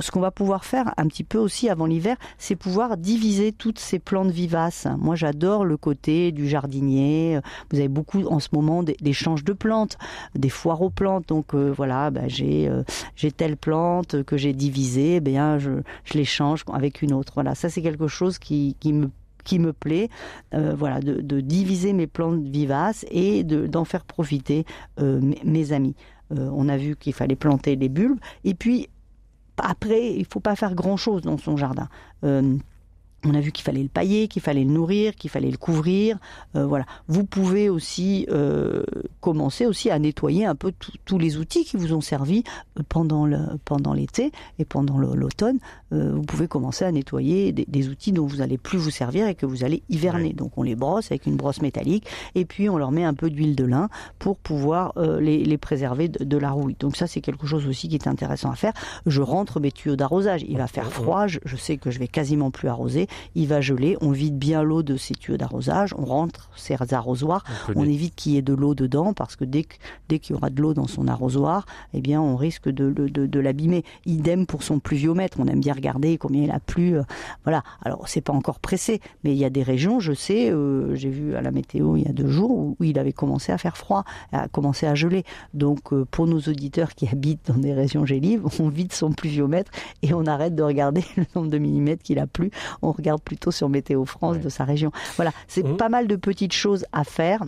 Ce qu'on va pouvoir faire un petit peu aussi avant l'hiver, c'est pouvoir diviser toutes ces plantes vivaces. Moi j'adore le côté du jardinier. Vous avez beaucoup en ce moment d'échanges de plantes, des foires aux plantes. Donc euh, voilà, j'ai euh, j'ai telle plante que j'ai divisée, eh bien je, l'échange avec une autre. Voilà, ça c'est quelque chose qui, me plaît, euh, voilà, de, diviser mes plantes vivaces et de- d'en faire profiter mes amis. Euh, on a vu qu'il fallait planter des bulbes et puis après il faut pas faire grand chose dans son jardin. Euh, on a vu qu'il fallait le pailler, qu'il fallait le nourrir, qu'il fallait le couvrir. Euh, voilà. Vous pouvez aussi euh, commencer aussi à nettoyer un peu tous les outils qui vous ont servi euh, pendant le pendant l'été et pendant l'automne. Euh, vous pouvez commencer à nettoyer des, des outils dont vous allez plus vous servir et que vous allez hiverner. Donc on les brosse avec une brosse métallique et puis on leur met un peu d'huile de lin pour pouvoir les, les préserver de, de la rouille. Donc ça c'est quelque chose aussi qui est intéressant à faire. Je rentre mes tuyaux d'arrosage. Il va faire froid. Je, je sais que je vais quasiment plus arroser. Il va geler. On vide bien l'eau de ces tuyaux d'arrosage. On rentre ces arrosoirs. On évite qu'il y ait de l'eau dedans parce que dès que- dès qu'il y aura de l'eau dans son arrosoir, eh bien on risque de, de, de- de l'abîmer. Idem pour son pluviomètre. On aime bien regarder combien il a plu. euh, Voilà. Alors c'est pas encore pressé, mais il y a des régions, je sais, euh, j'ai vu à la météo il y a deux jours où, où il avait commencé à faire froid, à commencer à geler. Donc euh, pour nos auditeurs qui [laughs] habitent dans des régions gélives, on vide son pluviomètre et on arrête de regarder [laughs] le nombre de millimètres qu'il a plu. On regarde plutôt sur Météo France Ouais. de sa région. Voilà, c'est On- pas mal de petites choses à faire.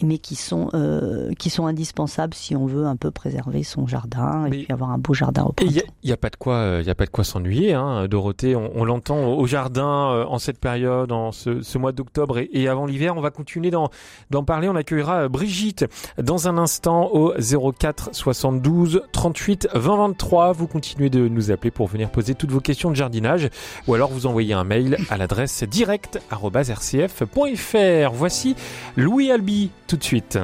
Mais qui sont euh, qui sont indispensables si on veut un peu préserver son jardin et Mais- puis avoir un beau jardin au Et il printemps. y a, pas de quoi, il y a pas de quoi s'ennuyer, hein, Dorothée. On, on l'entend au jardin euh, en cette période, en ce, ce mois d'octobre et, et avant l'hiver. On va continuer d'en d'en parler. On accueillera euh, Brigitte dans un instant au 04 72 38 20 23. Vous continuez de nous appeler pour venir poser toutes vos questions de jardinage ou alors vous envoyez un mail à l'adresse direct@rcf.fr. Voici Louis Albi tout de suite.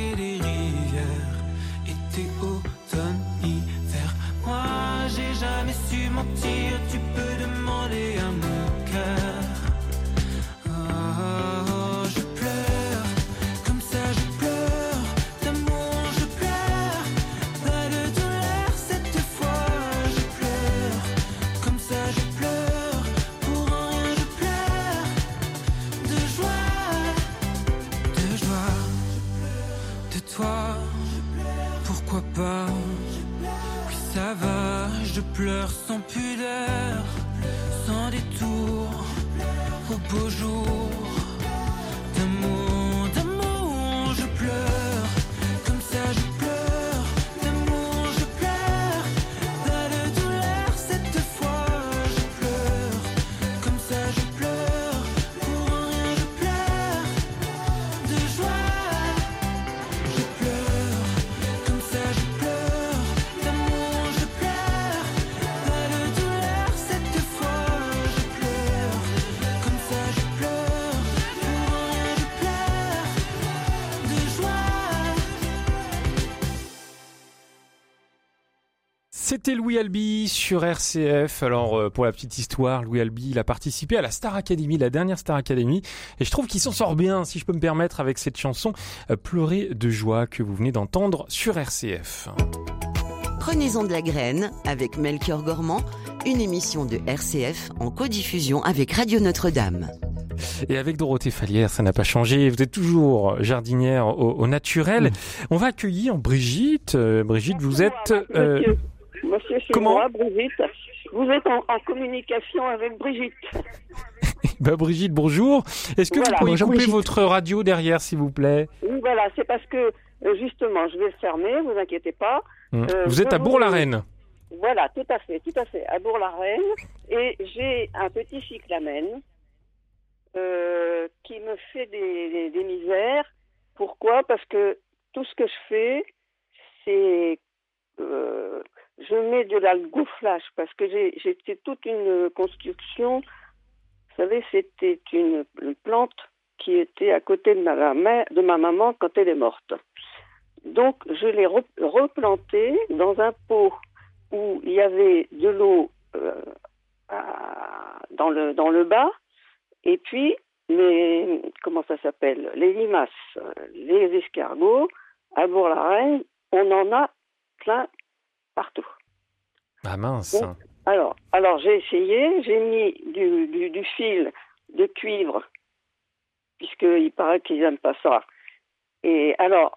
Et des rivières. Été, automne, hiver. Moi j'ai jamais su mentir, tu peux demander à mon cœur. Oh, je C'était Louis Albi sur RCF. Alors euh, pour la petite histoire, Louis Albi, il a participé à la Star Academy, la dernière Star Academy, et je trouve qu'il s'en sort bien, si je peux me permettre, avec cette chanson euh, Pleurer de joie que vous venez d'entendre sur RCF. Prenez-en de la graine avec Melchior Gormand, une émission de RCF en codiffusion avec Radio Notre-Dame. Et avec Dorothée Falière, ça n'a pas changé. Vous êtes toujours jardinière au, au naturel. On va accueillir Brigitte. Euh, Brigitte, vous êtes euh, Monsieur, c'est comment moi, Brigitte. Vous êtes en, en communication avec Brigitte. [laughs] bah, Brigitte, bonjour. Est-ce que Voilà. vous Bonjour, couper Brigitte. votre radio derrière, s'il vous plaît? Oui, voilà, c'est parce que euh, justement, je vais le fermer, vous inquiétez pas. Hum. Euh, Vous êtes à Bourg-la-Reine. Voilà, tout à fait, tout à fait, à Bourg-la-Reine. Et j'ai un petit cyclamen euh, qui me fait des, des- des misères. Pourquoi? Parce que tout ce que je fais, c'est euh, je mets de l'algoflash parce que fait toute une construction. Vous savez, c'était une, plante qui était à côté de ma, ma- de ma maman quand elle est morte. Donc, je l'ai re- replantée dans un pot où il y avait de l'eau euh, dans, le, dans le bas, et puis les, comment ça s'appelle, les limaces, euh, les escargots, à Bourg-la-Reine, on en a plein partout. Ah mince. Alors, alors j'ai essayé, j'ai mis du, du, du fil de cuivre, puisqu'il paraît qu'ils n'aiment pas ça. Et alors,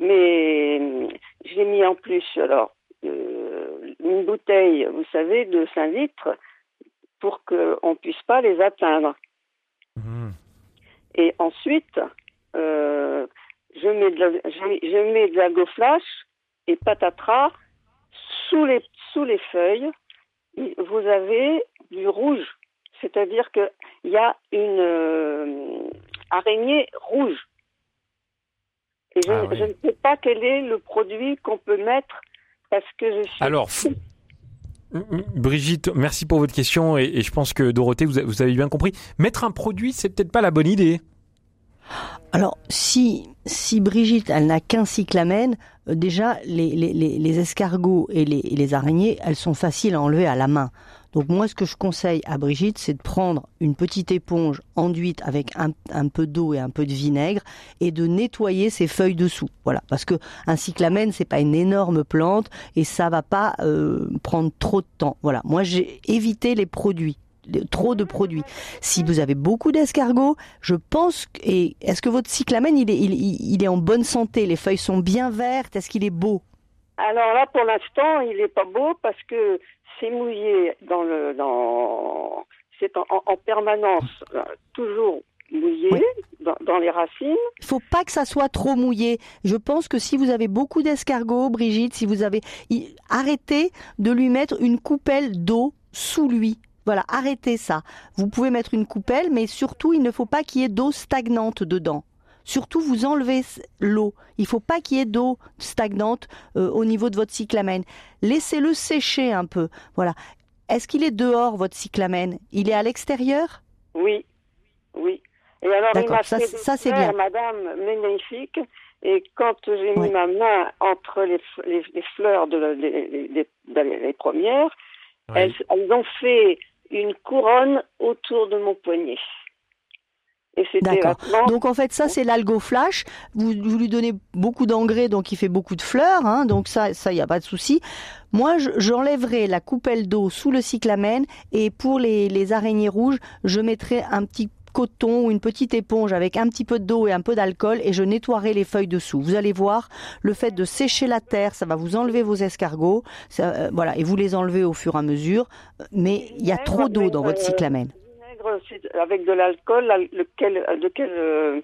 mais j'ai mis en plus alors euh, une bouteille, vous savez, de 5 litres pour qu'on ne puisse pas les atteindre. Hum. Et ensuite, euh, je mets de la, je, je mets de la goflash et patatras sous les, sous les feuilles, il- vous avez du rouge. C'est-à-dire qu'il y a une euh, araignée rouge. Et je, Ah oui. je ne sais pas quel est le produit qu'on peut mettre parce que je suis. Alors, Brigitte, merci pour votre question et, et je pense que Dorothée, vous, a- vous avez bien compris. Mettre un produit, c'est peut-être pas la bonne idée. Alors, si, si Brigitte, elle n'a qu'un cyclamène, euh, déjà, les, escargots et les, araignées, elles sont faciles à enlever à la main. Donc moi, ce que je conseille à Brigitte, c'est de prendre une petite éponge enduite avec un, peu d'eau et un peu de vinaigre et de nettoyer ses feuilles dessous. Voilà, parce que un cyclamène, c'est pas une énorme plante et ça va pas euh, prendre trop de temps. Voilà, moi j'ai évité les produits trop de produits. Si vous avez beaucoup d'escargots, je pense et est-ce que votre cyclamène il est il, il- est en bonne santé, les feuilles sont bien vertes, est-ce qu'il est beau? Alors là, pour l'instant, il n'est pas beau parce que c'est mouillé dans le dans c'est en, en- en permanence euh, toujours mouillé dans, dans les racines. Il faut pas que ça soit trop mouillé. Je pense que si vous avez beaucoup d'escargots, Brigitte, si vous avez arrêtez de lui mettre une coupelle d'eau sous lui. Voilà, arrêtez ça. Vous pouvez mettre une coupelle, mais surtout, il ne faut pas qu'il y ait d'eau stagnante dedans. Surtout, vous enlevez l'eau. Il faut pas qu'il y ait d'eau stagnante euh, au niveau de votre cyclamène. Laissez-le sécher un peu. Voilà. Est-ce qu'il est dehors, votre cyclamène Il est à l'extérieur? Oui, oui. Et alors il m'a ça, fait ça, c'est bien. Madame, magnifiques. Et quand j'ai mis ma main entre les, f- les, les fleurs de la- les, les- les- les- les premières, elles, elles ont fait une couronne autour de mon poignet. D'accord. Donc en fait, ça c'est l'algo flash. Vous, vous lui donnez beaucoup d'engrais, donc il fait beaucoup de fleurs. Hein, donc ça, ça y a pas de souci. Moi, je- j'enlèverai la coupelle d'eau sous le cyclamène et pour les, les araignées rouges, je mettrai un petit coton ou une petite éponge avec un petit peu d'eau et un peu d'alcool et je nettoierai les feuilles dessous. Vous allez voir, le fait de sécher la terre, ça va vous enlever vos escargots, ça, euh, voilà, et vous les enlevez au fur et à mesure. Mais il y a trop d'eau dans votre euh, cyclamène. c'est avec de l'alcool, la- lequel, de quel euh,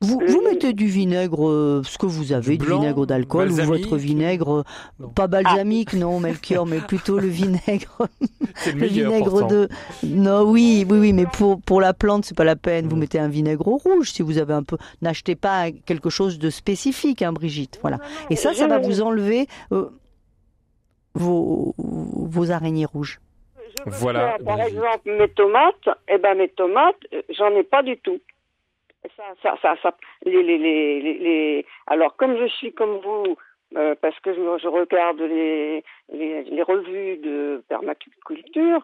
Vous, vous mettez du vinaigre, euh, ce que vous avez, du, blanc, vinaigre d'alcool ou votre vinaigre, euh, pas balsamique, non, Melchior, mais plutôt le vinaigre, [laughs] C'est le vinaigre pourtant. de. Non, oui, oui, oui, mais pour pour la plante, c'est pas la peine. Mm. Vous mettez un vinaigre rouge si vous avez un peu. N'achetez pas quelque chose de spécifique, hein, Brigitte. Voilà. Et ça, ça va vous enlever euh, vos vos araignées rouges. Voilà. Par exemple, mes tomates, eh ben mes tomates, euh, j'en ai pas du tout. Ça, ça, ça, ça- les, les, les, les, les- Alors, comme je suis comme vous, euh, parce que je, je regarde les, les, les revues de permaculture,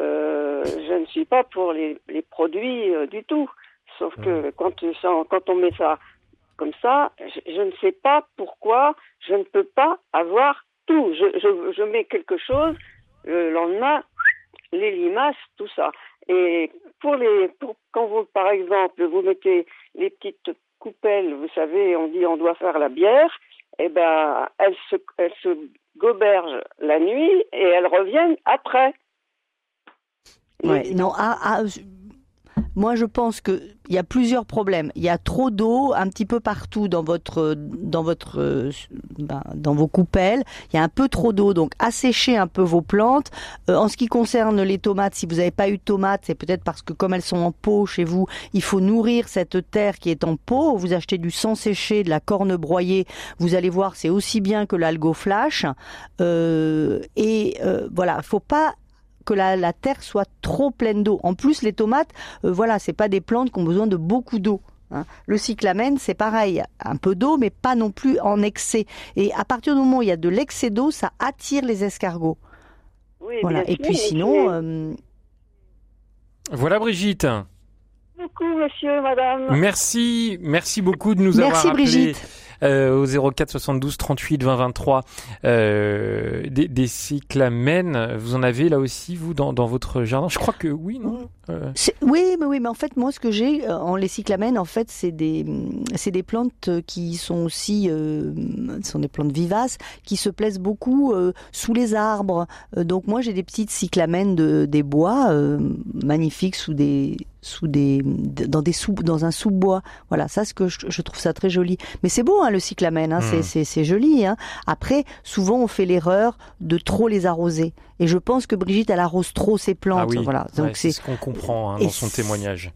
euh, je ne suis pas pour les, les produits euh, du tout. Sauf que quand, on met ça comme ça, je, je ne sais pas pourquoi je ne peux pas avoir tout. Je, je, je mets quelque chose, le lendemain, les limaces, tout ça. Et pour les, pour, quand vous, par exemple, vous mettez les petites coupelles, vous savez, on dit on doit faire la bière, eh ben, elles se, elles gobergent la nuit et elles reviennent après. Non, ah, ah, moi je pense que il y a plusieurs problèmes. Il y a trop d'eau un petit peu partout dans votre dans votre euh, ben, dans vos coupelles. Il y a un peu trop d'eau, donc asséchez un peu vos plantes. Euh, en ce qui concerne les tomates, si vous n'avez pas eu de tomates, c'est peut-être parce que comme elles sont en pot chez vous, il faut nourrir cette terre qui est en pot. Vous achetez du sang séché, de la corne broyée. Vous allez voir, c'est aussi bien que l'algo flash. Euh, et euh, voilà, faut pas que la, la terre soit trop pleine d'eau. En plus, les tomates, euh, voilà, c'est pas des plantes qui ont besoin de beaucoup d'eau. hein. Le cyclamen, c'est pareil, un peu d'eau, mais pas non plus en excès. Et à partir du moment où il y a de l'excès d'eau, ça attire les escargots. Oui, Voilà. bien Et sûr, puis sinon, euh, Voilà Brigitte. beaucoup, monsieur, madame. Merci, merci beaucoup de nous Merci, avoir appelé Brigitte. Euh, au 04 72 38 20 23 euh, des, des cyclamènes. Vous en avez là aussi vous dans, dans votre jardin? Je crois que oui, non? Euh, Oui, mais oui, mais en fait, moi, ce que j'ai euh, en les cyclamènes, en fait, c'est des, des plantes qui sont aussi, euh, sont des plantes vivaces, qui se plaisent beaucoup sous les arbres. Donc moi, j'ai des petites cyclamènes de, des bois magnifiques sous des, sous des, dans des sous, dans un sous-bois. Voilà, ça, ce que je, je trouve ça très joli. Mais c'est beau, hein, le cyclamen, hein, c'est- Hmm. c'est c'est joli. Hein. Après, souvent on fait l'erreur de trop les arroser. Et je pense que Brigitte, elle arrose trop ses plantes. Ah oui, voilà. Donc c'est c'est ce qu'on comprend hein, dans son témoignage.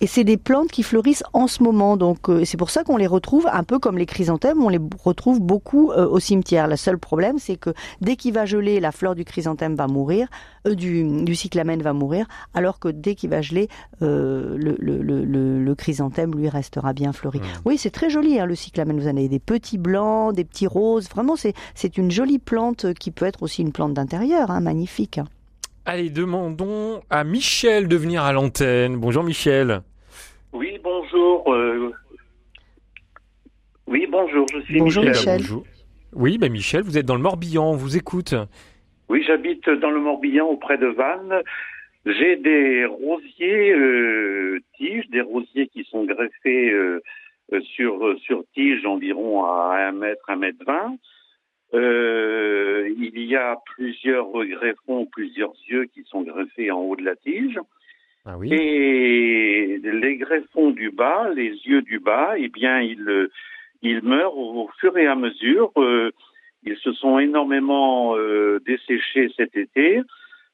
et c'est des plantes qui fleurissent en ce moment. Donc euh, c'est pour ça qu'on les retrouve un peu comme les chrysanthèmes. On les retrouve beaucoup euh, au cimetière. Le seul problème, c'est que dès qu'il va geler, la fleur du chrysanthème va mourir, euh, du, du cyclamen va mourir, alors que dès qu'il va geler, euh, le, le, le, le- le chrysanthème lui restera bien fleuri. Hmm. Oui, c'est très joli hein, le cyclamen. Vous en avez des petits blancs, des petits roses. Vraiment, c'est c'est une jolie plante qui peut être aussi une plante d'intérieur, hein, magnifique. Allez, demandons à Michel de venir à l'antenne. Bonjour Michel. Oui, bonjour. euh, Oui, bonjour, je suis Bonjour, Michel. Michel. Bonjour. Oui, bah Michel, vous êtes dans le Morbihan, on vous écoute. Oui, j'habite dans le Morbihan auprès de Vannes. J'ai des rosiers euh, tiges, des rosiers qui sont greffés euh, sur, sur tige environ à 1 mètre, 1 mètre 20. Euh, il y a plusieurs greffons, plusieurs yeux qui sont greffés en haut de la tige. Ah oui. Et les greffons du bas, les yeux du bas, eh bien, ils, euh, ils meurent au fur et à mesure. Euh, ils se sont énormément euh, desséchés cet été.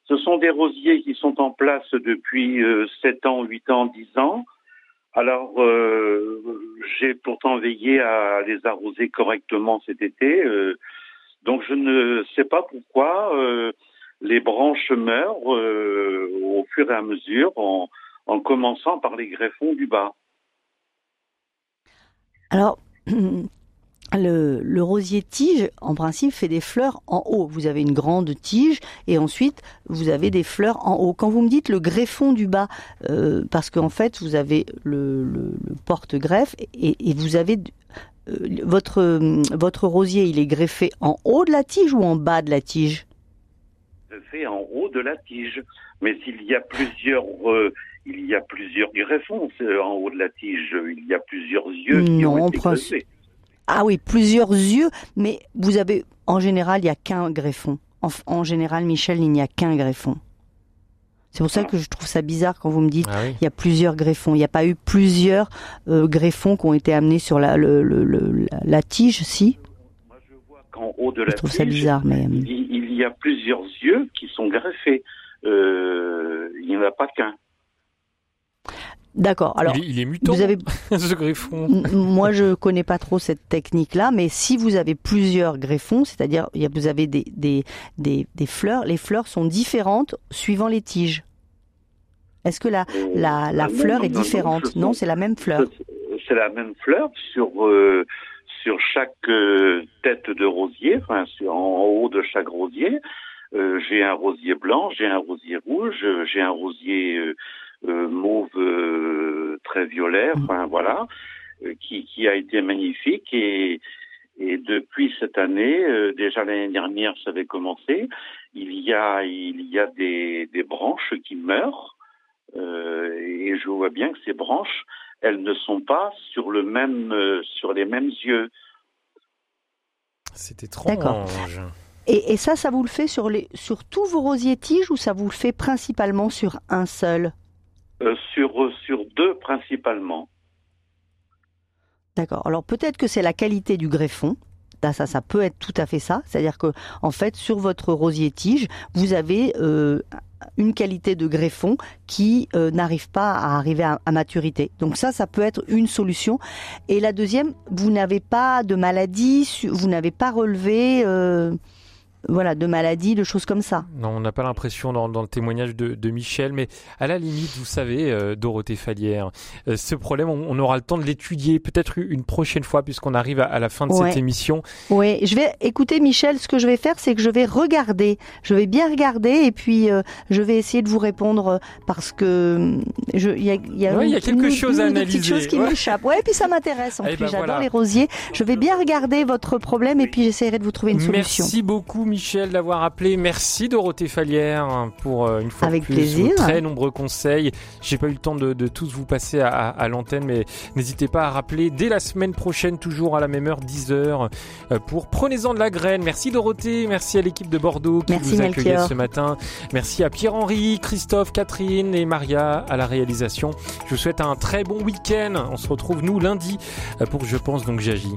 Ce sont des rosiers qui sont en place depuis euh, 7 ans, 8 ans, 10 ans. Alors, euh, j'ai pourtant veillé à les arroser correctement cet été. Donc, je ne sais pas pourquoi euh, les branches meurent euh, au fur et à mesure en, en commençant par les greffons du bas. Alors, [clears throat] le, rosier tige, en principe, fait des fleurs en haut. Vous avez une grande tige et ensuite, vous avez des fleurs en haut. Quand vous me dites le greffon du bas, euh, parce qu'en fait, vous avez le, porte-greffe et vous avez... euh, votre, euh, votre rosier, il est greffé en haut de la tige ou en bas de la tige fait en haut de la tige. Mais s'il y a plusieurs, euh, il y a plusieurs greffons en haut de la tige. Il y a plusieurs yeux qui ont été greffés. Ah oui, plusieurs yeux, mais vous avez, en général, il n'y a qu'un greffon. En, en général, Michel, il n'y a qu'un greffon. C'est pour ça que je trouve ça bizarre quand vous me dites Ah oui. il y a plusieurs greffons. Il n'y a pas eu plusieurs euh, greffons qui ont été amenés sur la, le- le- le- la, la tige, si? En haut de Je la trouve ça tige, bizarre, mais... euh, il, il y a plusieurs yeux qui sont greffés. Euh, il n'y en a pas qu'un. D'accord. Alors, il, est, il est mutant, vous avez [laughs] ce griffon. M- Moi, je connais pas trop cette technique-là, mais si vous avez plusieurs greffons, c'est-à-dire vous avez des, des, des, des fleurs, les fleurs sont différentes suivant les tiges. Est-ce que la, la, la Ah non, fleur non, est non, différente Non, c'est la même fleur. C'est la même fleur sur euh, sur chaque euh, tête de rosier, enfin sur, en haut de chaque rosier. Euh, j'ai un rosier blanc, j'ai un rosier rouge, euh, j'ai un rosier euh, euh, mauve euh, très violet, enfin voilà, euh, qui, qui a été magnifique et et depuis cette année, euh, déjà l'année dernière, ça avait commencé. Il y a il y a des, des branches qui meurent euh, et je vois bien que ces branches, elles ne sont pas sur le même euh, sur les mêmes yeux. C'est étrange. Et, et ça, ça vous le fait sur, les, sur tous vos rosiers tiges ou ça vous le fait principalement sur un seul? Euh, sur sur deux principalement. D'accord. Alors peut-être que c'est la qualité du greffon. Ça, ça, peut être tout à fait ça. C'est-à-dire que, en fait, sur votre rosier tige, vous avez euh, une qualité de greffon qui euh, n'arrive pas à arriver à, à maturité. Donc ça, ça peut être une solution. Et la deuxième, vous n'avez pas de maladie, vous n'avez pas relevé, euh, voilà, de maladie, de choses comme ça. Non, on n'a pas l'impression dans, dans le témoignage de, de Michel, mais à la limite, vous savez, euh, Dorothée Fallière, euh, ce problème, on, on aura le temps de l'étudier peut-être une prochaine fois puisqu'on arrive à, à la fin de Ouais. cette émission. Oui, je vais écouter Michel. Ce que je vais faire, c'est que je vais regarder. Je vais bien regarder et puis euh, je vais essayer de vous répondre parce que il y a, y a, Ouais, il y a une- quelque une- chose une analyser, choses qui ouais. m'échappent. Ouais, et puis ça m'intéresse en Eh plus. ben J'adore voilà. les rosiers. Je vais bien regarder votre problème et puis j'essaierai de vous trouver une solution. Merci beaucoup Michel d'avoir appelé. Merci Dorothée Fallière pour euh, une fois de Avec plus plaisir. très nombreux conseils. J'ai pas eu le temps de, de tous vous passer à, à- à l'antenne, mais n'hésitez pas à rappeler dès la semaine prochaine, toujours à la même heure, 10h, pour Prenez-en de la graine. Merci Dorothée, merci à l'équipe de Bordeaux qui Merci, vous accueillait ce matin. Merci à Pierre-Henri, Christophe, Catherine et Maria à la réalisation. Je vous souhaite un très bon week-end. On se retrouve nous lundi euh, pour Je pense donc j'agis.